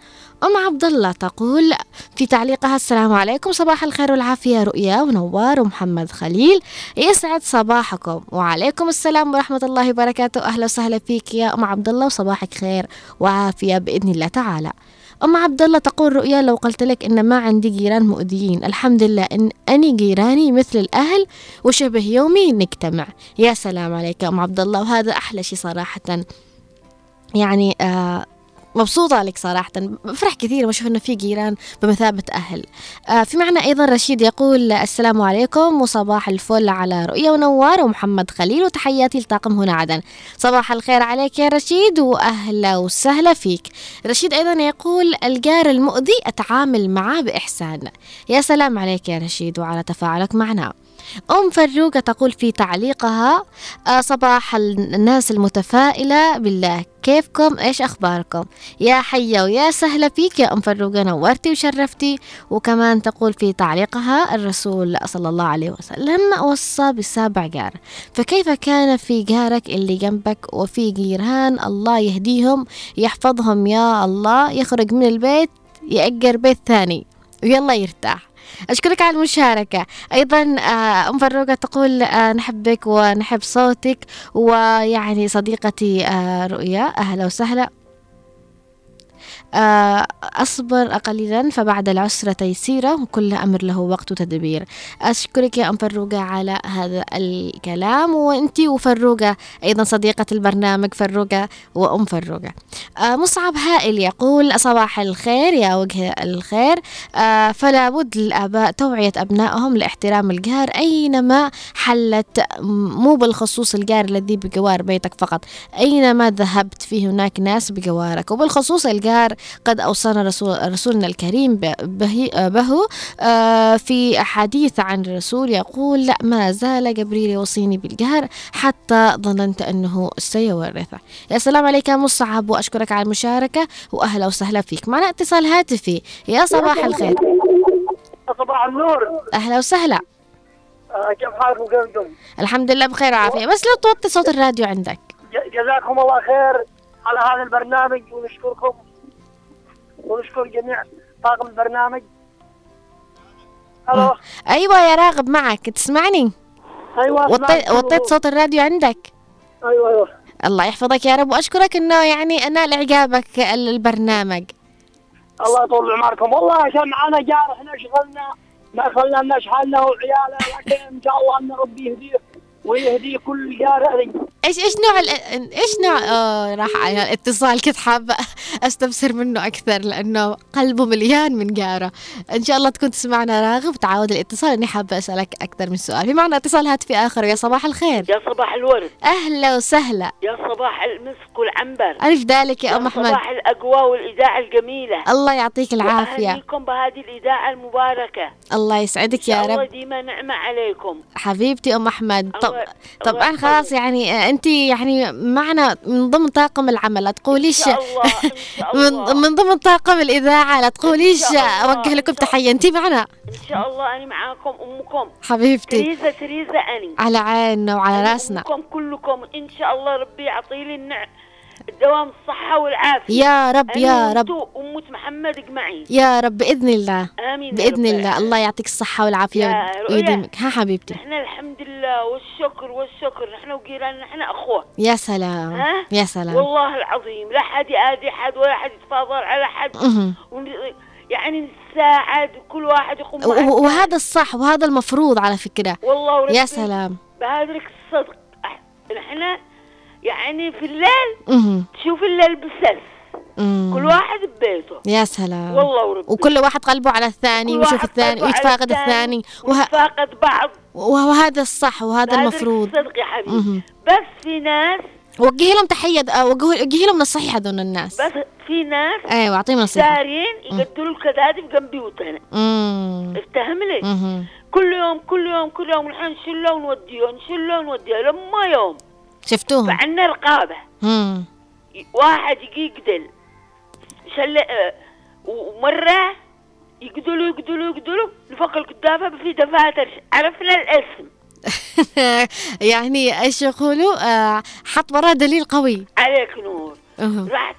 Speaker 1: أم عبد الله تقول في تعليقها السلام عليكم. صباح الخير والعافية رؤيا ونوار ومحمد خليل. يسعد صباحكم. وعليكم السلام ورحمة الله وبركاته. أهلا وسهلا فيك يا أم عبد الله وصباحك خير وعافية بإذن الله تعالى. أم عبد الله تقول رؤيا لو قلت لك إن ما عندي جيران مؤذيين الحمد لله إن أني جيراني مثل الأهل وشبه يومي نجتمع. يا سلام عليك أم عبد الله وهذا أحلى شيء صراحة. يعني آه مبسوطة لك صراحة. بفرح كثير بشوف إنه في جيران بمثابة أهل. آه في معنا أيضا رشيد يقول السلام عليكم وصباح الفل على رؤية ونوار ومحمد خليل وتحياتي لطاقم هنا عدن. صباح الخير عليك يا رشيد وأهلا وسهلا فيك. رشيد أيضا يقول الجار المؤذي أتعامل معه بإحسان. يا سلام عليك يا رشيد وعلى تفاعلك معنا. أم فروقة تقول في تعليقها آه، صباح الناس المتفائلة بالله. كيفكم؟ إيش أخباركم؟ يا حية ويا سهلة فيك يا أم فروقة نورتي وشرفتي. وكمان تقول في تعليقها الرسول صلى الله عليه وسلم وصى بالسابع جار. فكيف كان في جارك اللي جنبك وفي جيران؟ الله يهديهم يحفظهم يا الله. يخرج من البيت يأجر بيت ثاني. ويلا يرتاح. أشكرك على المشاركة. أيضا آه، أم فروقة تقول آه، نحبك ونحب صوتك ويعني صديقتي آه، رؤيا أهلا وسهلا. أصبر قليلا فبعد العسرة تيسيرا وكل أمر له وقت وتدبير أشكرك يا أم فروقة على هذا الكلام. وأنتي وفروقة أيضا صديقة البرنامج فروقة وأم فروقة آه، مصعب هائل يقول صباح الخير يا وجه الخير. آه، فلا بد للآباء توعية أبنائهم لاحترام الجار أينما حلت مو بالخصوص الجار الذي بجوار بيتك فقط أينما ذهبت في هناك ناس بجوارك. وبالخصوص الجار قد أوصانا رسول رسولنا الكريم به, به آه، في حديث عن الرسول يقول لا ما زال جبريل يوصيني بالجهر حتى ظننت أنه سيورثه. يا سلام عليك يا مصعب وأشكرك على المشاركة وأهلا وسهلا فيك. معنا اتصال هاتفي. يا صباح الخير.
Speaker 6: صباح النور.
Speaker 1: أهلا وسهلا.
Speaker 6: آه، كيف حالكم؟ كيفكم؟
Speaker 1: الحمد لله بخير وعافية. بس لو توطي صوت الراديو عندك.
Speaker 6: جزاكم الله خير على هذا البرنامج ونشكركم ونشكر جميع طاقم البرنامج. ألو.
Speaker 1: أيوة يا راغب معك تسمعني؟
Speaker 6: أيوه
Speaker 1: وطيت. وطيت صوت الراديو عندك؟
Speaker 6: أيوه أيوه.
Speaker 1: الله يحفظك يا رب وأشكرك إنه يعني أنال إعجابك ال- البرنامج.
Speaker 6: الله يطول عمركم والله عشان معانا جار إحنا شغلنا ما خلنا حالنا وعياله لكن إن شاء الله إن ربي يهديه. ويهدي كل هذي
Speaker 1: إيش إيش نوع إيش نوع آه راح على الاتصال. كنت حابة استفسر منه أكثر لأنه قلبه مليان من جارة. إن شاء الله تكون تسمعنا راغب تعود الاتصال. إني حابة أسألك أكثر من سؤال. في معنا اتصال هاتفي آخر. يا صباح الخير.
Speaker 7: يا صباح الورد.
Speaker 1: أهلا وسهلا.
Speaker 7: يا صباح المسك والعنبر.
Speaker 1: ألف ذلك يا أم
Speaker 7: يا
Speaker 1: أحمد.
Speaker 7: صباح الأقوى والإذاعة الجميلة.
Speaker 1: الله يعطيك العافية.
Speaker 7: وأهنيكم بهذه الإذاعة المباركة.
Speaker 1: الله يسعدك يا
Speaker 7: الله
Speaker 1: رب.
Speaker 7: ديما نعمة عليكم.
Speaker 1: حبيبتي أم أحمد. طب طبعا خلاص. يعني انت يعني معنا من ضمن طاقم العمل لا تقوليش من ضمن طاقم الإذاعة لا تقوليش. أوجه لكم تحية انت معنا.
Speaker 7: إن شاء الله أنا معاكم أمكم.
Speaker 1: حبيبتي.
Speaker 7: تريزا تريزا أني
Speaker 1: على عيننا وعلى رأسنا.
Speaker 7: أمكم كلكم. إن شاء الله ربي يعطي لي النع... الدوام الصحة والعافية.
Speaker 1: يا رب يا رب.
Speaker 7: أمة محمد اجمعين
Speaker 1: يا رب بإذن الله.
Speaker 7: آمين يا
Speaker 1: بإذن
Speaker 7: رب.
Speaker 1: الله. الله يعطيك
Speaker 7: يا رؤيا.
Speaker 1: ويديمك ها حبيبتي.
Speaker 7: نحن الحمد لله والشكر والشكر. نحن وجيران نحن أخوة.
Speaker 1: يا سلام.
Speaker 7: ها؟
Speaker 1: يا سلام.
Speaker 7: والله العظيم. لا حد يأذي حد ولا حد يتفاضل على حد. يعني نساعد كل واحد يقوم.
Speaker 1: وهذا الصح وهذا المفروض على فكرة.
Speaker 7: والله
Speaker 1: يا سلام.
Speaker 7: بهذا الصدق. نحن يعني في الليل. تشوف الليل
Speaker 1: مم.
Speaker 7: كل واحد ببيته.
Speaker 1: يا سلام.
Speaker 7: والله وربي.
Speaker 1: وكل واحد قلبه على الثاني ويشوف الثاني ويتفاقد الثاني وه...
Speaker 7: ونتفاقد بعض.
Speaker 1: وهذا الصح وهذا المفروض.
Speaker 7: الصدق يا حبيبي. بس في ناس
Speaker 1: وجهي لهم تحية د- وجهي لهم نصيحة دون الناس.
Speaker 7: بس في ناس
Speaker 1: أيوه أعطيهم نصيحة.
Speaker 7: دارين يقتلوا الكذاذب جنب بيوتنا. افتهم لي. كل يوم كل يوم كل يوم نحن نشله ونوديه نشله ونوديه لما يوم.
Speaker 1: شفتوهم.
Speaker 7: فعنا رقابة.
Speaker 1: مم.
Speaker 7: واحد يجي يقتل. شل آه، ومرة يقتلوا يقتلوا يقتلوا. نفك الكتابة في دفاتر. عرفنا الاسم.
Speaker 1: يعني إيش يقولوا؟ آه حط وراه دليل قوي.
Speaker 7: عليك نور.
Speaker 1: أها.
Speaker 7: رحت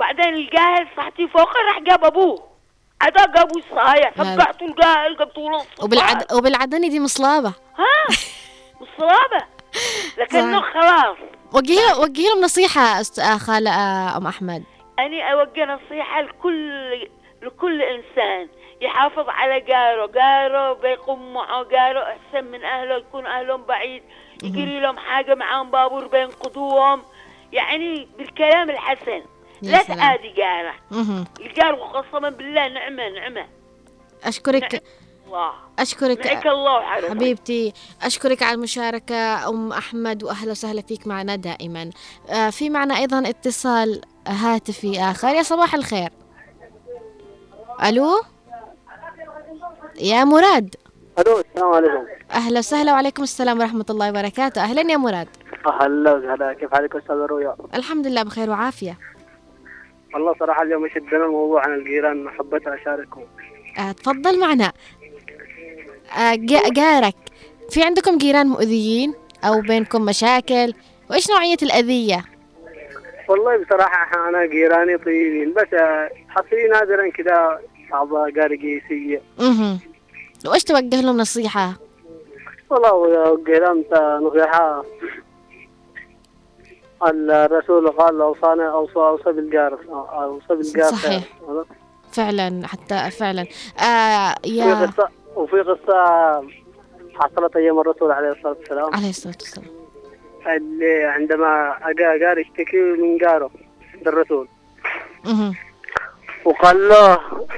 Speaker 7: بعدين الجاهل صحتي فوق راح جاب أبوه. عدا أبوي صايع
Speaker 1: لا.
Speaker 7: فقعته الجاهل له.
Speaker 1: وبالعد... وبالعدني دي مصلابة.
Speaker 7: ها؟ مصلابة. لكنه. خلاص.
Speaker 1: وجهي وجهي لهم نصيحة أست... آه خالة آه أم أحمد.
Speaker 7: أنا أوجه نصيحة لكل لكل إنسان. يحافظ على جاره. جاره بيقوم معه جاره أحسن من أهله يكون أهلهم بعيد. يجري لهم حاجة معاهم بابور بينقذوهم. يعني بالكلام الحسن. لا. تآذي جاره. الجار قسما بالله. نعمة نعمة.
Speaker 1: أشكرك.
Speaker 7: الله.
Speaker 1: أشكرك
Speaker 7: معك الله وحرمك
Speaker 1: حبيبتي. أشكرك على المشاركة أم أحمد وأهلا وسهلا فيك معنا دائما. آه، في معنا أيضا اتصال هاتفي آخر. يا صباح الخير. ألو؟ يا مراد.
Speaker 6: ألو السلام عليكم.
Speaker 1: أهلا وسهلا وعليكم السلام ورحمة الله وبركاته. أهلا يا مراد.
Speaker 6: هلا وسهلا. كيف حالك أستاذ رؤيا؟
Speaker 1: الحمد لله بخير وعافية.
Speaker 6: والله صراحة اليوم يشدنا الموضوع عن الجيران محبتها اشاركهم
Speaker 1: آه تفضل معنا. جارك. في عندكم جيران مؤذيين أو بينكم مشاكل؟ وإيش نوعية الأذية؟
Speaker 6: والله بصراحة أنا جيراني طيبين بس آه، حصري نادرا كذا بعض قارقي سيء.
Speaker 1: مهم. وإيش توجه لهم نصيحة؟
Speaker 6: والله الجيران نصيحة. الرسول قال اوصانا اوصى أوصى بالجار أوصى بالجار.
Speaker 1: صحيح. فعلا. حتى فعلا. آه
Speaker 6: في
Speaker 1: يا
Speaker 6: وفي قصة حصلت أيام الرسول عليه الصلاة والسلام.
Speaker 1: عليه الصلاة والسلام.
Speaker 6: اللي عندما أجا جار يشتكي من جاره
Speaker 1: مهم.
Speaker 6: وقال له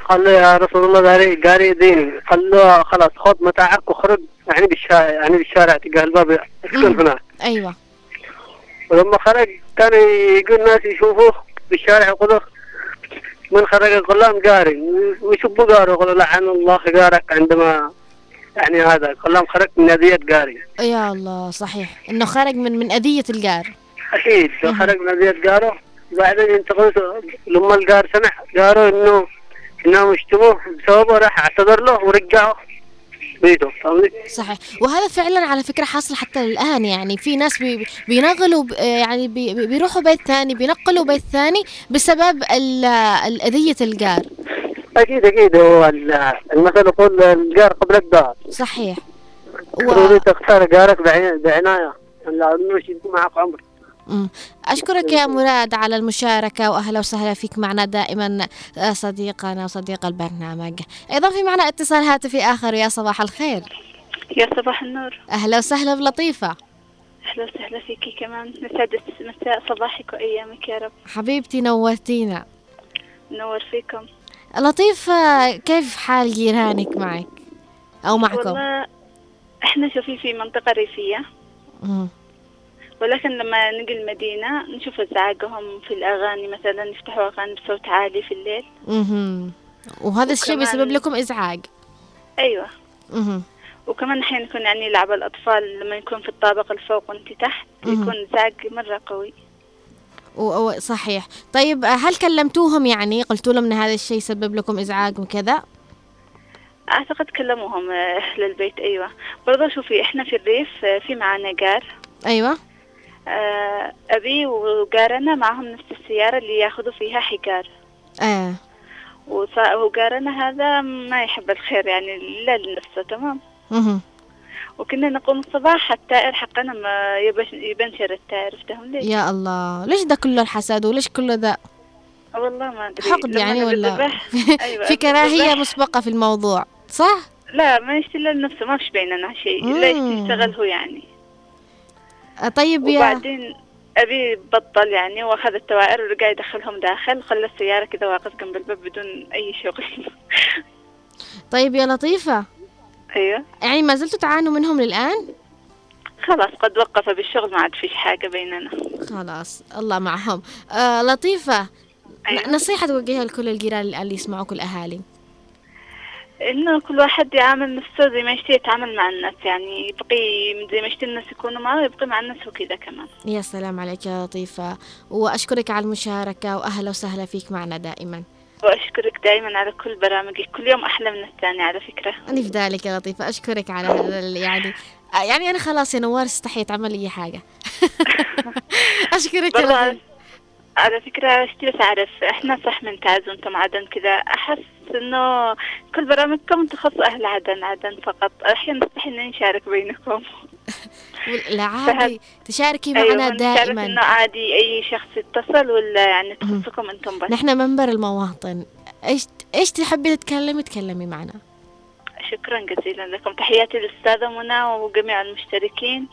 Speaker 6: قال له يا رسول الله جاري جاري يديني. قال له خلاص خذ متاعك وخرج يعني بالشارع يعني بالشارع تلقى الباب. اسكن هناك.
Speaker 1: أيوة.
Speaker 6: ولما خرج كان يقول الناس يشوفوه بالشارع يقولوا من خرج يقول لهم جاري ويسبوا جاره يقولوا لعن الله جارك عندما يعني هذا قال لهم خرجت من أذية جاري
Speaker 1: يا الله صحيح. إنه خرج من من أذية الجار
Speaker 6: أكيد. لو خرج من أذية جاره بعدين ينتقلوا لما الجار سمع جاره انه إنهم يشتموه بسببه راح اعتذر له ورجعه. بيته؟
Speaker 1: صحيح. وهذا فعلا على فكرة حاصل حتى الآن. يعني في ناس بي بينقلوا يعني بي بي- بيروحوا بيت ثاني بينقلوا بيت ثاني بسبب الأذية الجار.
Speaker 6: أكيد أكيد. هو ال- المثل يقول الجار قبل الدار.
Speaker 1: صحيح.
Speaker 6: ضروري تختار جارك بعنايه لأنه يشد معك عمر.
Speaker 1: أشكرك يا مراد على المشاركة وأهلا وسهلا فيك معنا دائما آه، صديقنا وصديق البرنامج. أيضا في معنا اتصال هاتفي آخر يا صباح الخير.
Speaker 8: يا صباح النور.
Speaker 1: أهلا وسهلا بلطيفة.
Speaker 8: أهلا وسهلا فيكي كمان. نسعد مساء صباحك وأيامك يا رب.
Speaker 1: حبيبتي نورتينا.
Speaker 8: نور فيكم.
Speaker 1: لطيفة كيف حال جيرانك معك؟ أو معكم؟
Speaker 8: والله إحنا شوفي في منطقة ريفية.
Speaker 1: مم.
Speaker 8: ولكن لما نجي المدينة نشوف أزعاجهم في الأغاني مثلا يفتحوا أغاني بصوت عالي في الليل.
Speaker 1: مهم. وهذا الشيء بيسبب لكم إزعاج.
Speaker 8: أيوة.
Speaker 1: مهم.
Speaker 8: وكمان أحيانا يكون يعني يلعب الأطفال لما يكون في الطابق الفوق وأنت تحت. يكون إزعاج مرة قوي.
Speaker 1: و- صحيح. طيب هل كلمتوهم يعني قلتوا لهم إن هذا الشيء يسبب لكم إزعاج وكذا؟
Speaker 8: أعتقد كلموهم آه، أهل البيت أيوة. برضه شوفي إحنا في الريف آه، في معانا جار. أيوه. أبي وجارنا معهم نفس السيارة اللي ياخذوا فيها حجار. وص- وجارنا هذا ما يحب الخير يعني لا لنفسه تمام؟
Speaker 1: مهم.
Speaker 8: وكنا نقوم الصباح التائر حقنا ما يبش- يبنشر التائر افتهم ليش؟
Speaker 1: يا الله. ليش ده كله الحسد وليش كله ده
Speaker 8: والله ما أدري.
Speaker 1: حقد يعني ولا؟
Speaker 8: أيوة
Speaker 1: في
Speaker 8: الذبح.
Speaker 1: مسبقة في الموضوع صح؟
Speaker 8: لا ما يشتي إلا لنفسه ما فيش بيننا شيء لا يشتغل هو يعني.
Speaker 1: آه، طيب يا
Speaker 8: وبعدين أبي بطل يعني وأخذ التوائر ورجع يدخلهم داخل خلى السيارة كذا واقف جنب الباب بدون أي شغل.
Speaker 1: طيب يا لطيفة.
Speaker 8: أيوة.
Speaker 1: يعني ما زلتوا تعانوا منهم للآن؟
Speaker 8: خلاص قد وقف بالشغل ما عاد فيش حاجة بيننا.
Speaker 1: خلاص الله معهم. آه لطيفة
Speaker 8: أيوة.
Speaker 1: نصيحة توجهها لكل الجيران اللي اللي يسمعوك الأهالي
Speaker 8: إنه كل واحد يعامل نفسه زي ما يشتي يتعامل مع الناس يعني يبقي زي ما يشتي الناس يكونوا معه يبقي مع الناس وكذا كمان.
Speaker 1: يا سلام عليك يا لطيفة. وأشكرك على المشاركة وأهلا وسهلا فيك معنا دائما.
Speaker 8: وأشكرك دائما على كل برامجك. كل يوم أحلى من الثاني على فكرة.
Speaker 1: أنا في ذلك يا لطيفة. أشكرك على هذا يعني يعني أنا خلاص يا نوار استحيت أعمل أي حاجة. أشكرك يا لطيفة.
Speaker 8: على فكرة اشتي بس أعرف إحنا صح من تعز وأنتم عدن كذا. أحس إنه كل برامجكم تخص أهل عدن عدن فقط. أحيانا نستحي إن نشارك بينكم.
Speaker 1: لا عادي. تشاركي معنا
Speaker 8: أيوة
Speaker 1: دائما.
Speaker 8: إنه عادي أي شخص يتصل ولا يعني تخصكم أنتم بس.
Speaker 1: نحن منبر المواطن. إيش إيش تحبي تتكلمي؟ تكلمي معنا.
Speaker 8: شكرا جزيلا لكم. تحياتي للأستاذة منى وجميع المشتركين.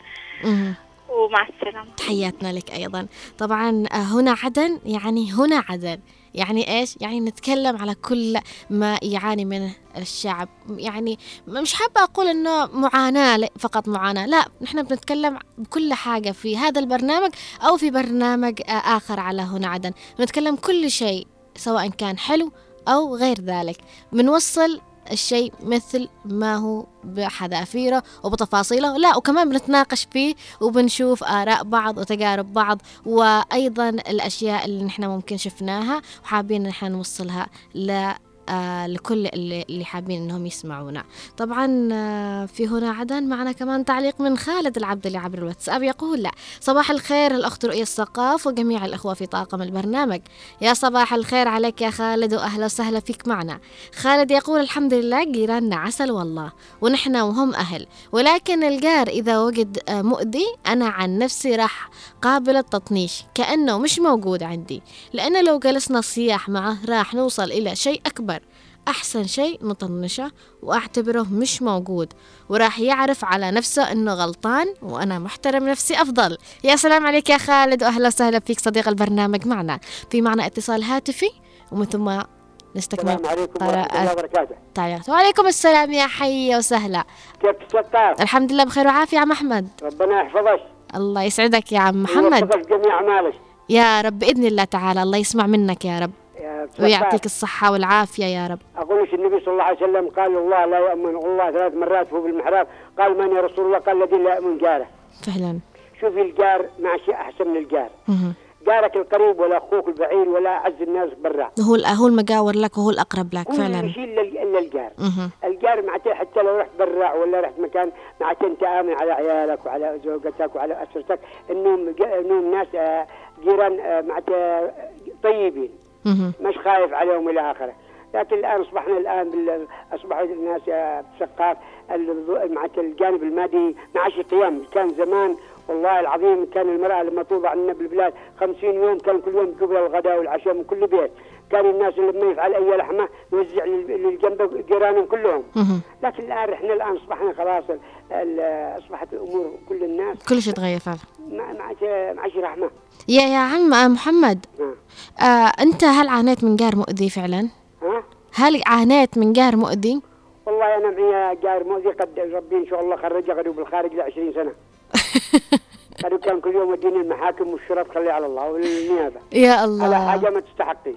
Speaker 8: ومع السلامة.
Speaker 1: تحياتنا لك أيضا. طبعا آه، هنا عدن يعني هنا عدن. يعني إيش؟ يعني نتكلم على كل ما يعاني منه الشعب. يعني مش حابة أقول إنه معاناة فقط معاناة. لا نحن بنتكلم بكل حاجة في هذا البرنامج أو في برنامج آه، آخر على هنا عدن. بنتكلم كل شيء سواء كان حلو أو غير ذلك. بنوصل الشيء مثل ما هو بحذافيره وبتفاصيله. لا وكمان بنتناقش فيه وبنشوف آراء بعض وتجارب بعض وأيضا الأشياء اللي نحن ممكن شفناها وحابين نحن نوصلها ل لكل اللي, حابين إنهم يسمعونا. طبعا آه في هنا عدن معنا كمان تعليق من خالد العبد اللي عبر الواتساب يقول لا. صباح الخير الأخت رؤية الثقاف وجميع الأخوة في طاقم البرنامج. يا صباح الخير عليك يا خالد واهلا وسهلا فيك معنا. خالد يقول الحمد لله جيراننا عسل والله ونحن وهم أهل. ولكن الجار إذا وجد آه مؤذي أنا عن نفسي راح قابل التطنيش. كأنه مش موجود عندي. لأن لو جلسنا صياح معه راح نوصل إلى شيء أكبر. أحسن شيء نطنشه وأعتبره مش موجود وراح يعرف على نفسه إنه غلطان وأنا محترم نفسي أفضل. يا سلام عليك يا خالد وأهلا وسهلا فيك صديق البرنامج معنا. في معنا اتصال هاتفي ومن ثم نستكمل
Speaker 9: السلام عليكم ورحمة الله وبركاته.
Speaker 1: وعليكم السلام يا حي وسهلا.
Speaker 9: كيف ستار
Speaker 1: الحمد لله بخير وعافية عم أحمد.
Speaker 9: ربنا يحفظك.
Speaker 1: الله يسعدك يا عم محمد
Speaker 9: جميع أعمالك.
Speaker 1: يا رب بإذن الله تعالى الله يسمع منك يا رب.
Speaker 9: يا.
Speaker 1: ويعطيك الصحة والعافية يا رب.
Speaker 9: أقول لك النبي صلى الله عليه وسلم قال الله لا يؤمن الله ثلاث مرات وهو بالمحراب. قال من يا رسول الله؟ قال الذي لا يؤمن جاره.
Speaker 1: فعلا.
Speaker 9: شوفي الجار ما شيء أحسن من الجار. جارك القريب ولا أخوك البعيد ولا أعز الناس برا.
Speaker 1: هو هو المجاور لك وهو الأقرب لك
Speaker 9: كل
Speaker 1: فعلا.
Speaker 9: شيء إلا الجار. الجار معناته حتى لو رحت برا ولا رحت مكان معناته أنت آمن على عيالك وعلى زوجتك وعلى أسرتك. انهم ج- انهم ناس آه، جيران آه، معناته طيبين. مش خايف عليهم إلى آخره. لكن الآن أصبحنا الآن بال... اصبحوا الناس آه، بسقاف ال- معناته الجانب المادي ما عادش قيام كان زمان والله العظيم كان المرأة لما توضع لنا بالبلاد خمسين يوم كان كل يوم قبل الغداء والعشاء من كل بيت. كان الناس لما يفعل أي لحمة يوزع لل- للجنب جيرانهم كلهم. لكن الآن إحنا الآن أصبحنا خلاص أصبحت الأمور كل الناس
Speaker 1: كل شيء تغير فعلا.
Speaker 9: ما ما عادش ما رحمة.
Speaker 1: يا يا عم آه، محمد. آه أنت هل عانيت من جار مؤذي فعلا؟
Speaker 9: ها
Speaker 1: هل عانيت من جار مؤذي؟
Speaker 9: والله أنا معي جار مؤذي قد ربي إن شاء الله خرجه غدو بالخارج ل 20 سنة قالوا كان كل يوم يوديني المحاكم والشرف خليه على الله والنيابة
Speaker 1: يا
Speaker 9: على
Speaker 1: الله
Speaker 9: حاجة ما تستحقش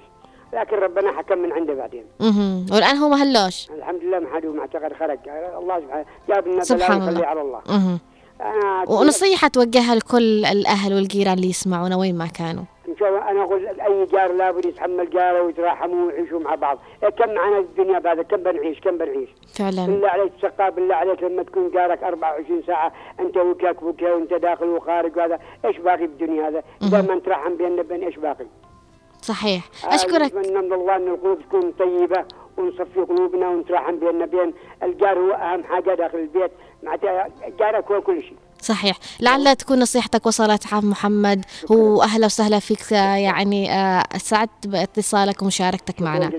Speaker 9: لكن ربنا حكم من عنده بعدين
Speaker 1: مهم. والآن هو ما هلوش
Speaker 9: الحمد لله ما حد معتقد خرج الله سبحانه جاب لنا
Speaker 1: سبحان الله.
Speaker 9: خليه على الله. أنا
Speaker 1: ونصيحة توجهها لكل الأهل والجيران اللي يسمعونا وين ما كانوا
Speaker 9: إن شاء الله أنا أقول أي جار لابد يتحمل جاره ويتراحموا ويعيشوا مع بعض. إيه كم معنا الدنيا بعد كم بنعيش؟ كم بنعيش؟
Speaker 1: فعلا.
Speaker 9: بالله عليك تسقى بالله عليك لما تكون جارك 24 ساعة أنت وكاك بكا وأنت داخل وخارج وهذا إيش باقي بالدنيا هذا؟ إذا ما نترحم بيننا بين إيش باقي؟
Speaker 1: صحيح.
Speaker 9: آه،
Speaker 1: أشكرك.
Speaker 9: نتمنى من الله أن القلوب تكون طيبة ونصفي قلوبنا ونتراحم بيننا بين الجار هو أهم حاجة داخل البيت معناتها جارك هو كل شيء.
Speaker 1: صحيح. لعل تكون نصيحتك وصلت عم محمد. وأهلا وسهلا فيك آه، يعني آه، سعدت باتصالك ومشاركتك معنا.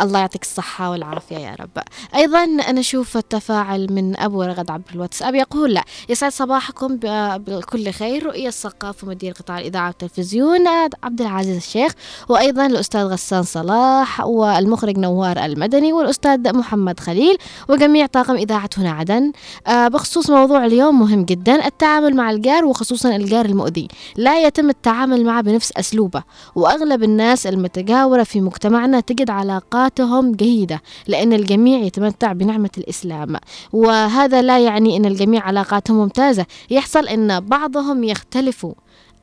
Speaker 9: الله
Speaker 1: يعطيك الصحة والعافية يا رب. أيضا أنا أشوف التفاعل من أبو رغد عبر الواتساب يقول لا يسعد صباحكم بكل خير. رؤية الثقافة ومدير قطاع الإذاعة والتلفزيون عبد العزيز الشيخ. وأيضا الأستاذ غسان صلاح والمخرج نوار المدني والأستاذ محمد خليل وجميع طاقم إذاعة هنا عدن. آه، بخصوص موضوع اليوم مهم جدا. التعامل مع الجار وخصوصا الجار المؤذي. لا يتم التعامل معه بنفس أسلوبه وأغلب الناس المتجاورة في مجتمعنا تجد علاقاتهم جيدة لأن الجميع يتمتع بنعمة الإسلام. وهذا لا يعني أن الجميع علاقاتهم ممتازة. يحصل أن بعضهم يختلفوا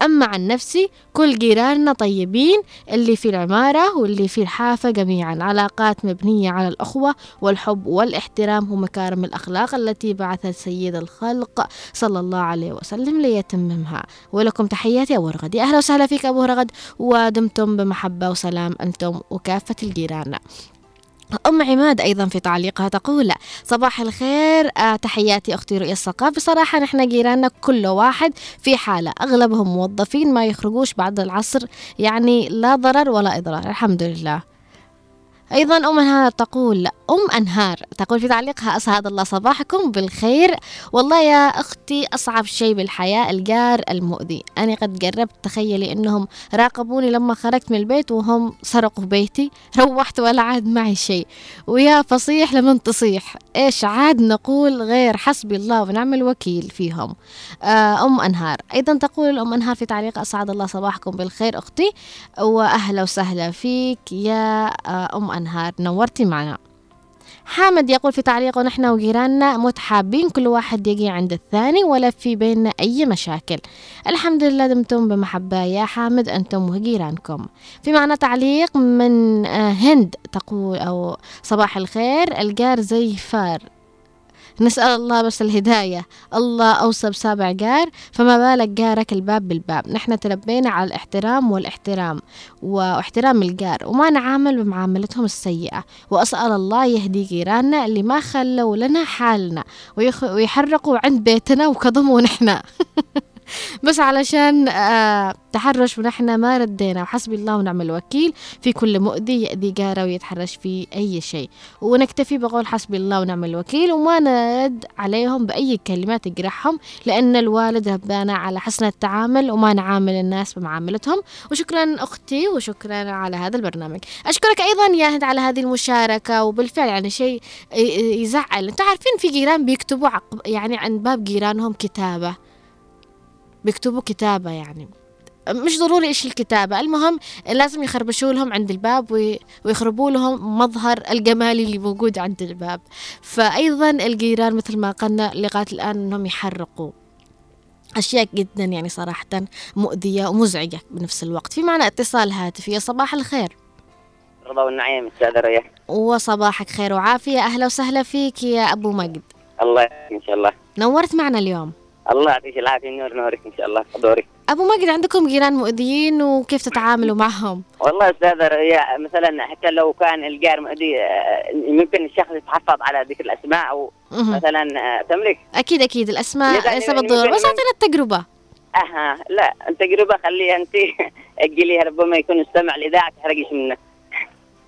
Speaker 1: أما عن نفسي كل جيراننا طيبين اللي في العمارة واللي في الحافة جميعا. علاقات مبنية على الأخوة والحب والاحترام ومكارم الأخلاق التي بعثها سيد الخلق صلى الله عليه وسلم ليتممها. ولكم تحياتي أبو رغد. أهلا وسهلا فيك أبو رغد. ودمتم بمحبة وسلام أنتم وكافة الجيران. أم عماد أيضا في تعليقها تقول صباح الخير آه تحياتي أختي رؤية الثقاف بصراحة نحن جيراننا كل واحد في حالة أغلبهم موظفين ما يخرجوش بعد العصر يعني لا ضرر ولا إضرار الحمد لله. أيضا أم أنهار تقول أم أنهار تقول في تعليقها أسعد الله صباحكم بالخير. والله يا أختي أصعب شيء بالحياة الجار المؤذي. أنا قد جربت تخيلي أنهم راقبوني لما خرجت من البيت وهم سرقوا بيتي. روحت ولا عاد معي شيء. ويا فصيح لمن تصيح. إيش عاد نقول غير حسبي الله ونعم الوكيل فيهم؟ آه، أم أنهار. أيضا تقول أم أنهار في تعليق أسعد الله صباحكم بالخير أختي. وأهلا وسهلا فيك يا آه، أم أنهار نورتي معنا. حامد يقول في تعليقه نحن وجيراننا متحابين كل واحد يجي عند الثاني ولا في بيننا أي مشاكل. الحمد لله دمتم بمحبة يا حامد أنتم وجيرانكم. في معنا تعليق من آه، هند تقول أو صباح الخير الجار زي فار. نسأل الله بس الهداية. الله أوصى بسابع جار فما بالك جارك الباب بالباب. نحن تربينا على الاحترام والاحترام واحترام الجار وما نعامل بمعاملتهم السيئة. وأسأل الله يهدي جيراننا اللي ما خلوا لنا حالنا. ويحرقوا عند بيتنا وكظموا نحن. بس علشان آه تحرش ونحن ما ردينا وحسبي الله ونعم الوكيل في كل مؤذي يأذي جاره ويتحرش في أي شيء. ونكتفي بقول حسبي الله ونعم الوكيل وما نرد عليهم بأي كلمات تجرحهم لأن الوالد ربانا على حسن التعامل وما نعامل الناس بمعاملتهم. وشكرا أختي وشكرا على هذا البرنامج. أشكرك أيضا يا هند على هذه المشاركة وبالفعل يعني شيء يزعل. أنتوا عارفين في جيران بيكتبوا يعني عند باب جيرانهم كتابة. بيكتبوا كتابة يعني. مش ضروري إيش الكتابة المهم لازم يخربشوا لهم عند الباب وي- ويخربوا لهم مظهر الجمالي اللي موجود عند الباب. فأيضا الجيران مثل ما قلنا لغاية الآن أنهم يحرقوا. أشياء جدا يعني صراحة مؤذية ومزعجة بنفس الوقت. في معنا اتصال هاتفي يا صباح الخير.
Speaker 10: رضا والنعيم أستاذ ريح
Speaker 1: وصباحك خير وعافية. أهلا وسهلا فيك يا أبو مجد.
Speaker 10: الله إن شاء الله.
Speaker 1: نورت معنا اليوم.
Speaker 10: الله يعطيك العافية نور نورك إن شاء الله دوري
Speaker 1: أبو مجد عندكم جيران مؤذيين وكيف تتعاملوا معهم؟
Speaker 10: والله أستاذ مثلا حتى لو كان الجار مؤذي آه، ممكن الشخص يتحفظ على ذكر الأسماء
Speaker 1: أو.
Speaker 10: مثلا آه، تملك.
Speaker 1: أكيد أكيد الأسماء
Speaker 10: يعني
Speaker 1: ليس
Speaker 10: ممكن-
Speaker 1: بالضرورة بس أعطينا التجربة.
Speaker 10: أها لا التجربة خليها أنت. اجليها ربما يكون استمع الاذاعه تحرقش منه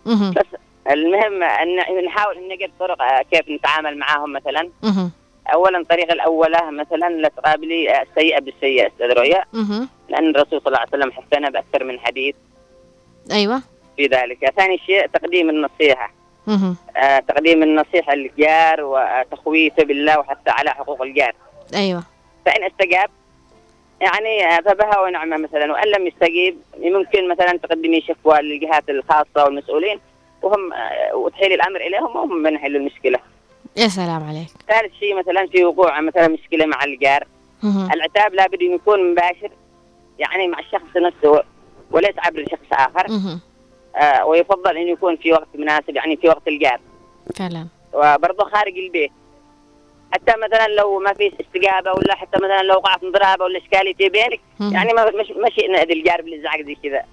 Speaker 1: مهم.
Speaker 10: بس المهم أن نحاول ان نجد طرق آه، كيف نتعامل معاهم مثلا. اولا الطريقة الأولى مثلا لا تقابلي السيئه بالسيئة أستاذ رؤيا. لأن الرسول صلى الله عليه وسلم حثنا بأكثر من حديث.
Speaker 1: أيوة.
Speaker 10: في ذلك. ثاني شيء تقديم
Speaker 1: النصيحة.
Speaker 10: آه، تقديم النصيحة للجار وتخويفه بالله وحتى على حقوق الجار.
Speaker 1: أيوة.
Speaker 10: فإن استجاب يعني فبها ونعمة مثلا. وإن لم يستجيب ممكن مثلا تقدمي شكوى للجهات الخاصة والمسؤولين وهم آه، وتحيل الأمر إليهم وهم من يحلوا المشكلة.
Speaker 1: يا سلام عليك.
Speaker 10: ثالث شيء مثلا في وقوع مثلا مشكلة مع الجار. العتاب لابد يكون مباشر يعني مع الشخص نفسه وليس عبر شخص
Speaker 1: آخر.
Speaker 10: آه ويفضل أن يكون في وقت مناسب يعني في وقت الجار
Speaker 1: فعلا
Speaker 10: وبرضه خارج البيت. حتى مثلا لو ما في استجابه ولا حتى مثلا لو وقعت ضرابه ولا إشكالية في بينك. يعني ما مش شئنا نأذي الجار بالإزعاج زي كذا.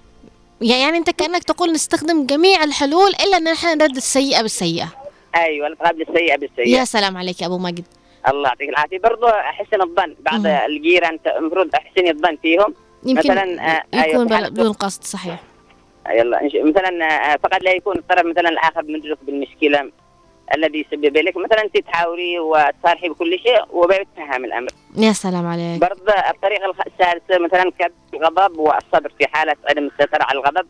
Speaker 1: يعني أنت كأنك تقول نستخدم جميع الحلول إلا أن نحن نرد السيئة بالسيئة.
Speaker 10: أيوه القابل السيئه بالسيئه
Speaker 1: يا سلام عليك يا أبو مجد.
Speaker 10: الله يعطيك العافية. برضه حسن الظن بعض. الجيران المفروض أحسن الظن فيهم.
Speaker 1: يمكن
Speaker 10: مثلا آه، أيوة،
Speaker 1: يكون
Speaker 10: حالة
Speaker 1: بدون قصد صحيح.
Speaker 10: يلا إن شاء- مثلا آه، فقد لا يكون الطرف مثلا الآخر مدرك بالمشكلة الذي يسبب لك. مثلا أنت تحاوري وتصارحي بكل شيء وبيتفهم الأمر.
Speaker 1: يا سلام عليك.
Speaker 10: برضه الطريقة الثالثه مثلا كبت الغضب والصبر في حالة عدم السيطره على الغضب.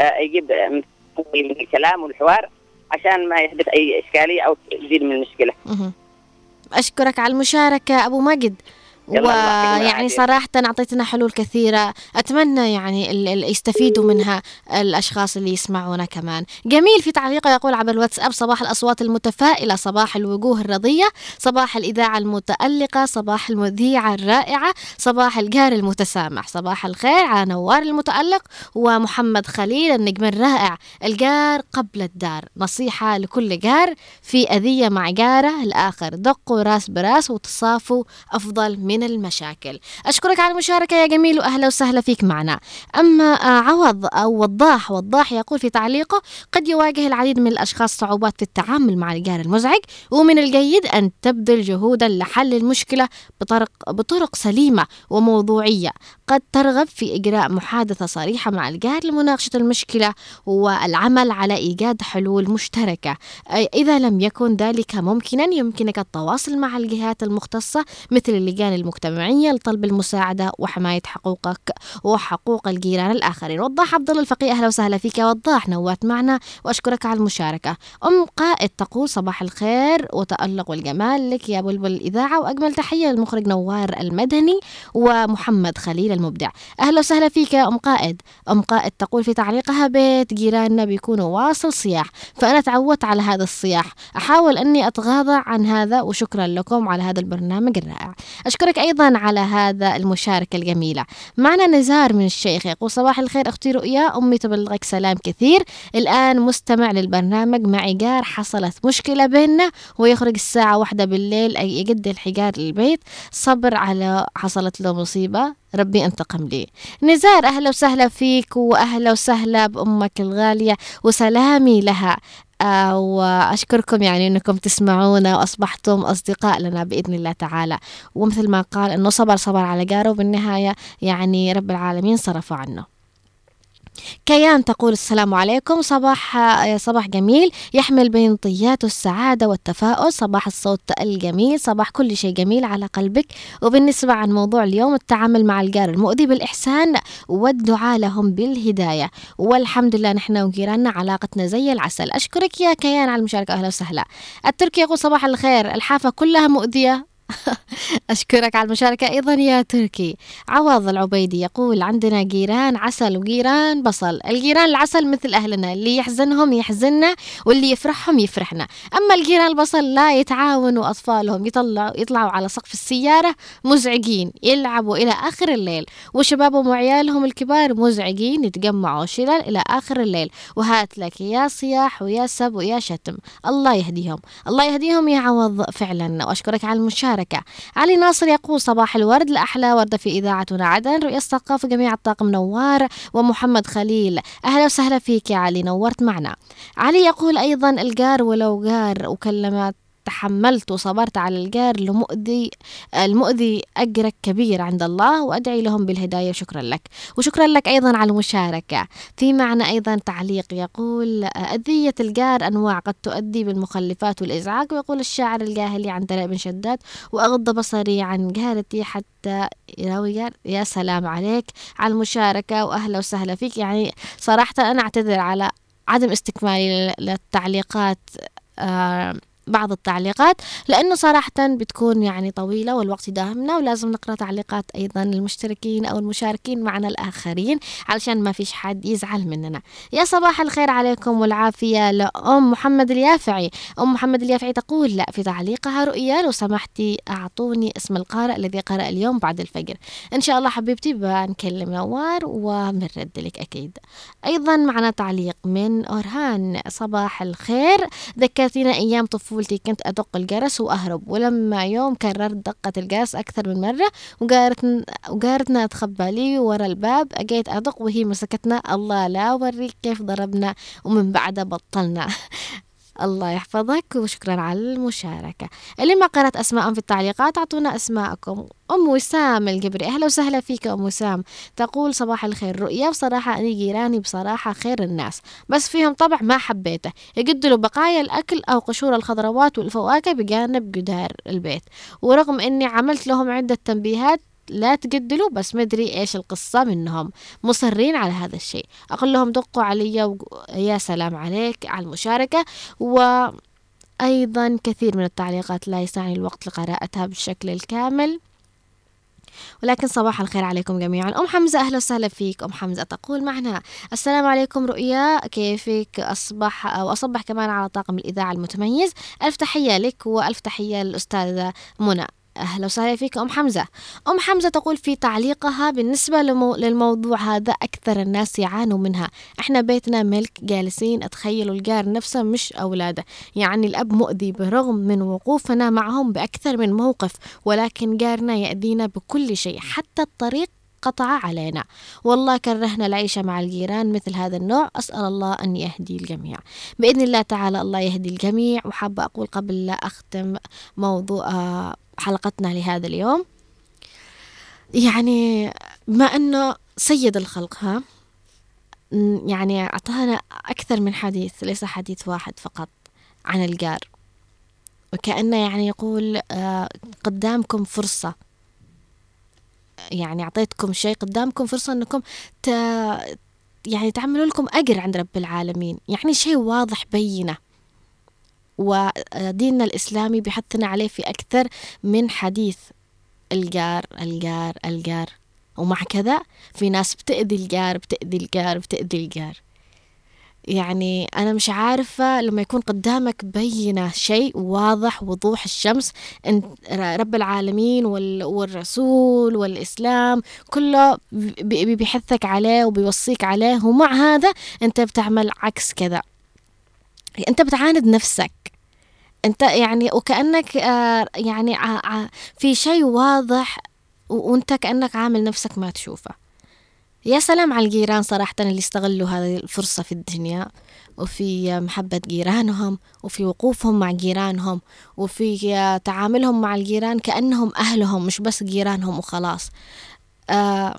Speaker 10: آه، يجيب آه، من الكلام والحوار. عشان ما يحدث أي إشكالية أو تزيد من المشكلة
Speaker 1: مهم. أشكرك على المشاركة أبو مجد ويعني. صراحة أعطيتنا حلول كثيرة. أتمنى يعني ال- ال- يستفيدوا منها الأشخاص اللي يسمعونا كمان. جميل في تعليقه يقول عبر الواتساب صباح الأصوات المتفائلة صباح الوجوه الرضية صباح الإذاعة المتألقة صباح المذيعة الرائعة صباح الجار المتسامح صباح الخير على نوار المتألق ومحمد خليل النجم الرائع الجار قبل الدار. نصيحة لكل جار في أذية مع جاره الآخر دقوا راس براس وتصافوا أفضل من المشاكل. أشكرك على المشاركة يا جميل وأهلا وسهلا فيك معنا. أما آه، عوض أو وضاح وضاح يقول في تعليقه قد يواجه العديد من الأشخاص صعوبات في التعامل مع الجار المزعج ومن الجيد أن تبذل جهودا لحل المشكلة بطرق, بطرق سليمة وموضوعية. قد ترغب في إجراء محادثة صريحة مع الجار لمناقشة المشكلة والعمل على إيجاد حلول مشتركة. إذا لم يكن ذلك ممكنا يمكنك التواصل مع الجهات المختصة مثل اللجان المجتمعية لطلب المساعدة وحماية حقوقك وحقوق الجيران الآخرين. وضاح عبد الله الفقيه أهلا وسهلا فيك. وضاح نوات معنا وأشكرك على المشاركة. أم قائد تقول صباح الخير وتألق والجمال لك يا بلبل الإذاعة. وأجمل تحية للمخرج نوار المدني ومحمد خليل المبدع. أهلا وسهلا فيك يا أم قائد. أم قائد تقول في تعليقها بيت جيراننا بيكونوا واصل صياح فأنا تعودت على هذا الصياح أحاول أني أتغاضى عن هذا وشكرا لكم على هذا البرنامج الرائع. أشكرك أيضا على هذا المشاركة الجميلة. معنا نزار من الشيخ يقول صباح الخير أختي رؤيا أمي تبلغك سلام كثير. الآن مستمع للبرنامج معي جار حصلت مشكلة بيننا ويخرج الساعة واحدة بالليل أي يقد الحجار للبيت. صبر على حصلت له مصيبة ربي أنتقم لي. نزار أهلا وسهلا فيك وأهلا وسهلا بأمك الغالية وسلامي لها. وأشكركم يعني أنكم تسمعونا وأصبحتم أصدقاء لنا بإذن الله تعالى. ومثل ما قال أنه صبر صبر على جاره وبالنهاية يعني رب العالمين صرفوا عنه. كيان تقول السلام عليكم. صباح صباح جميل. يحمل بين طياته السعادة والتفاؤل. صباح الصوت الجميل. صباح كل شيء جميل على قلبك. وبالنسبة عن موضوع اليوم التعامل مع الجار المؤذي بالإحسان والدعاء لهم بالهداية. والحمد لله نحن وجيراننا علاقتنا زي العسل. أشكرك يا كيان على المشاركة. أهلا وسهلا. التركي يقول صباح الخير. الحافة كلها مؤذية. أشكرك على المشاركة أيضا يا تركي. عوض العبيدي يقول عندنا جيران عسل وجيران بصل. الجيران العسل مثل أهلنا اللي يحزنهم يحزننا واللي يفرحهم يفرحنا. أما الجيران البصل لا يتعاونوا أطفالهم يطلعوا يطلعوا على سقف السيارة مزعجين يلعبوا إلى آخر الليل. وشبابهم وعيالهم الكبار مزعجين يتجمعوا شلل إلى آخر الليل. وهات لك يا صياح ويا سب ويا شتم. الله يهديهم. الله يهديهم يا عوض فعلا. وأشكرك على المشاركة. علي ناصر يقول صباح الورد الأحلى وردة في إذاعتنا عدن. رؤية الثقافة جميع الطاقم نوار ومحمد خليل. أهلا وسهلا فيك يا علي نورت معنا. علي يقول أيضا الجار ولو جار وكلمات تحملت وصبرت على الجار المؤذي المؤذي أجرك كبير عند الله وأدعي لهم بالهداية شكرا لك. وشكرا لك أيضا على المشاركة. في معنى أيضا تعليق يقول أذية الجار أنواع قد تؤدي بالمخلفات والإزعاج. ويقول الشاعر الجاهلي عن دلاء بن شداد وأغض بصري عن جارتي حتى يروي يا سلام عليك على المشاركة وأهلا وسهلا فيك. يعني صراحة أنا أعتذر على عدم استكمالي للتعليقات آه بعض التعليقات لأنه صراحة بتكون يعني طويلة والوقت يداهمنا ولازم نقرأ تعليقات أيضا المشتركين أو المشاركين معنا الآخرين علشان ما فيش حد يزعل مننا. يا صباح الخير عليكم والعافية لأم محمد اليافعي. أم محمد اليافعي تقول لا في تعليقها رؤيا لو سمحتي أعطوني اسم القارئ الذي قرأ اليوم بعد الفجر. إن شاء الله حبيبتي بنكلم نوار وبنرد لك أكيد. أيضا معنا تعليق من أورهان صباح الخير ذكرتينا أيام طفولة طفولتي كنت أدق الجرس وأهرب ولما يوم كررت دقة الجرس أكثر من مرة وقارتنا, وقارتنا أتخبى لي ورا الباب أجيت أدق وهي مسكتنا الله لا أوريك كيف ضربنا ومن بعدها بطلنا. الله يحفظك وشكرا على المشاركة. اللي ما قرأت أسماءهم في التعليقات أعطونا أسماءكم. أم وسام الجبري أهلا وسهلا فيك أم وسام. تقول صباح الخير رؤيا بصراحة أنا جيراني بصراحة خير الناس بس فيهم طبع ما حبيته. يقدلوا بقايا الأكل أو قشور الخضروات والفواكه بجانب جدار البيت. ورغم أني عملت لهم عدة تنبيهات لا تقدلوا بس ما أدري إيش القصة منهم. مصرين على هذا الشيء. أقول لهم دقوا علي و... يا سلام عليك على المشاركة. وأيضا كثير من التعليقات لا يسعني الوقت لقراءتها بالشكل الكامل. ولكن صباح الخير عليكم جميعا. أم حمزة أهلا وسهلا فيك. أم حمزة تقول معنا السلام عليكم رؤيا كيفك؟ أصبح أو أصبح كمان على طاقم الإذاعة المتميز. ألف تحية لك وألف تحية للأستاذة منى. أهلا وسهلا فيك أم حمزة. أم حمزة تقول في تعليقها بالنسبة لمو للموضوع هذا أكثر الناس يعانوا منها. إحنا بيتنا ملك جالسين أتخيلوا الجار نفسه مش أولاده. يعني الأب مؤذي برغم من وقوفنا معهم بأكثر من موقف ولكن جارنا يأذينا بكل شيء حتى الطريق قطع علينا. والله كرهنا العيشة مع الجيران مثل هذا النوع. أسأل الله أن يهدي الجميع. بإذن الله تعالى الله يهدي الجميع. وحابة أقول قبل لا أختم موضوع حلقتنا لهذا اليوم. يعني بما أنه سيد الخلق ها يعني أعطانا أكثر من حديث ليس حديث واحد فقط عن الجار. وكأنه يعني يقول قدامكم فرصة. يعني أعطيتكم شيء قدامكم فرصة أنكم ت... يعني تعملوا لكم أجر عند رب العالمين. يعني شيء واضح بينة. وديننا الإسلامي بيحثنا عليه في أكثر من حديث. الجار الجار الجار. ومع كذا في ناس بتأذي الجار بتأذي الجار بتأذي الجار. يعني أنا مش عارفة لما يكون قدامك بينة شيء واضح وضوح الشمس أن رب العالمين والرسول والإسلام كله بيحثك عليه وبيوصيك عليه. ومع هذا أنت بتعمل عكس كذا. أنت بتعاند نفسك. أنت يعني وكأنك آه، يعني في شيء واضح وأنت كأنك عامل نفسك ما تشوفه. يا سلام على الجيران صراحة اللي استغلوا هذه الفرصة في الدنيا. وفي محبة جيرانهم وفي وقوفهم مع جيرانهم وفي تعاملهم مع الجيران كأنهم أهلهم مش بس جيرانهم وخلاص. آه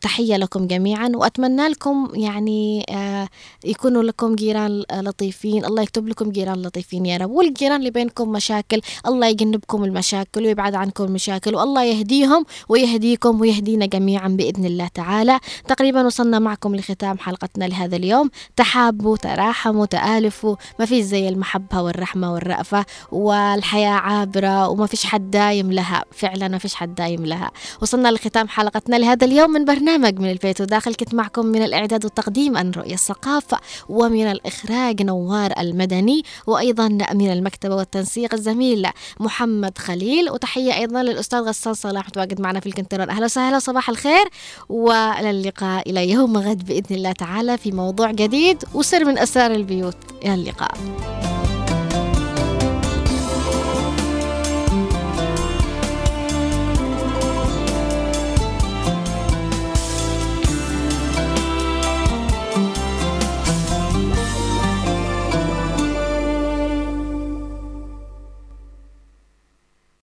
Speaker 1: تحية لكم جميعا وأتمنى لكم يعني آه، يكونوا لكم جيران لطيفين. الله يكتب لكم جيران لطيفين يا رب والجيران اللي بينكم مشاكل. الله يجنبكم المشاكل ويبعد عنكم المشاكل والله يهديهم ويهديكم ويهدينا جميعا بإذن الله تعالى. تقريبا وصلنا معكم لختام حلقتنا لهذا اليوم. تحابوا تراحموا تآلفوا. ما في زي المحبة والرحمة والرأفة والحياة عابرة وما فيش حد دايم لها. فعلا ما فيش حد دايم لها. وصلنا لختام حلقتنا لهذا اليوم من برنامج برنامج من البيت وداخل كنت معكم من الإعداد والتقديم أن رؤية الثقافة ومن الإخراج نوار المدني وأيضا من المكتبة والتنسيق الزميل محمد خليل. وتحية أيضا للأستاذ غسان صلاح متواجد معنا في الكنترول. أهلا وسهلا صباح الخير وإلى اللقاء إلى يوم غد بإذن الله تعالى في موضوع جديد وسر من أسرار البيوت. إلى اللقاء.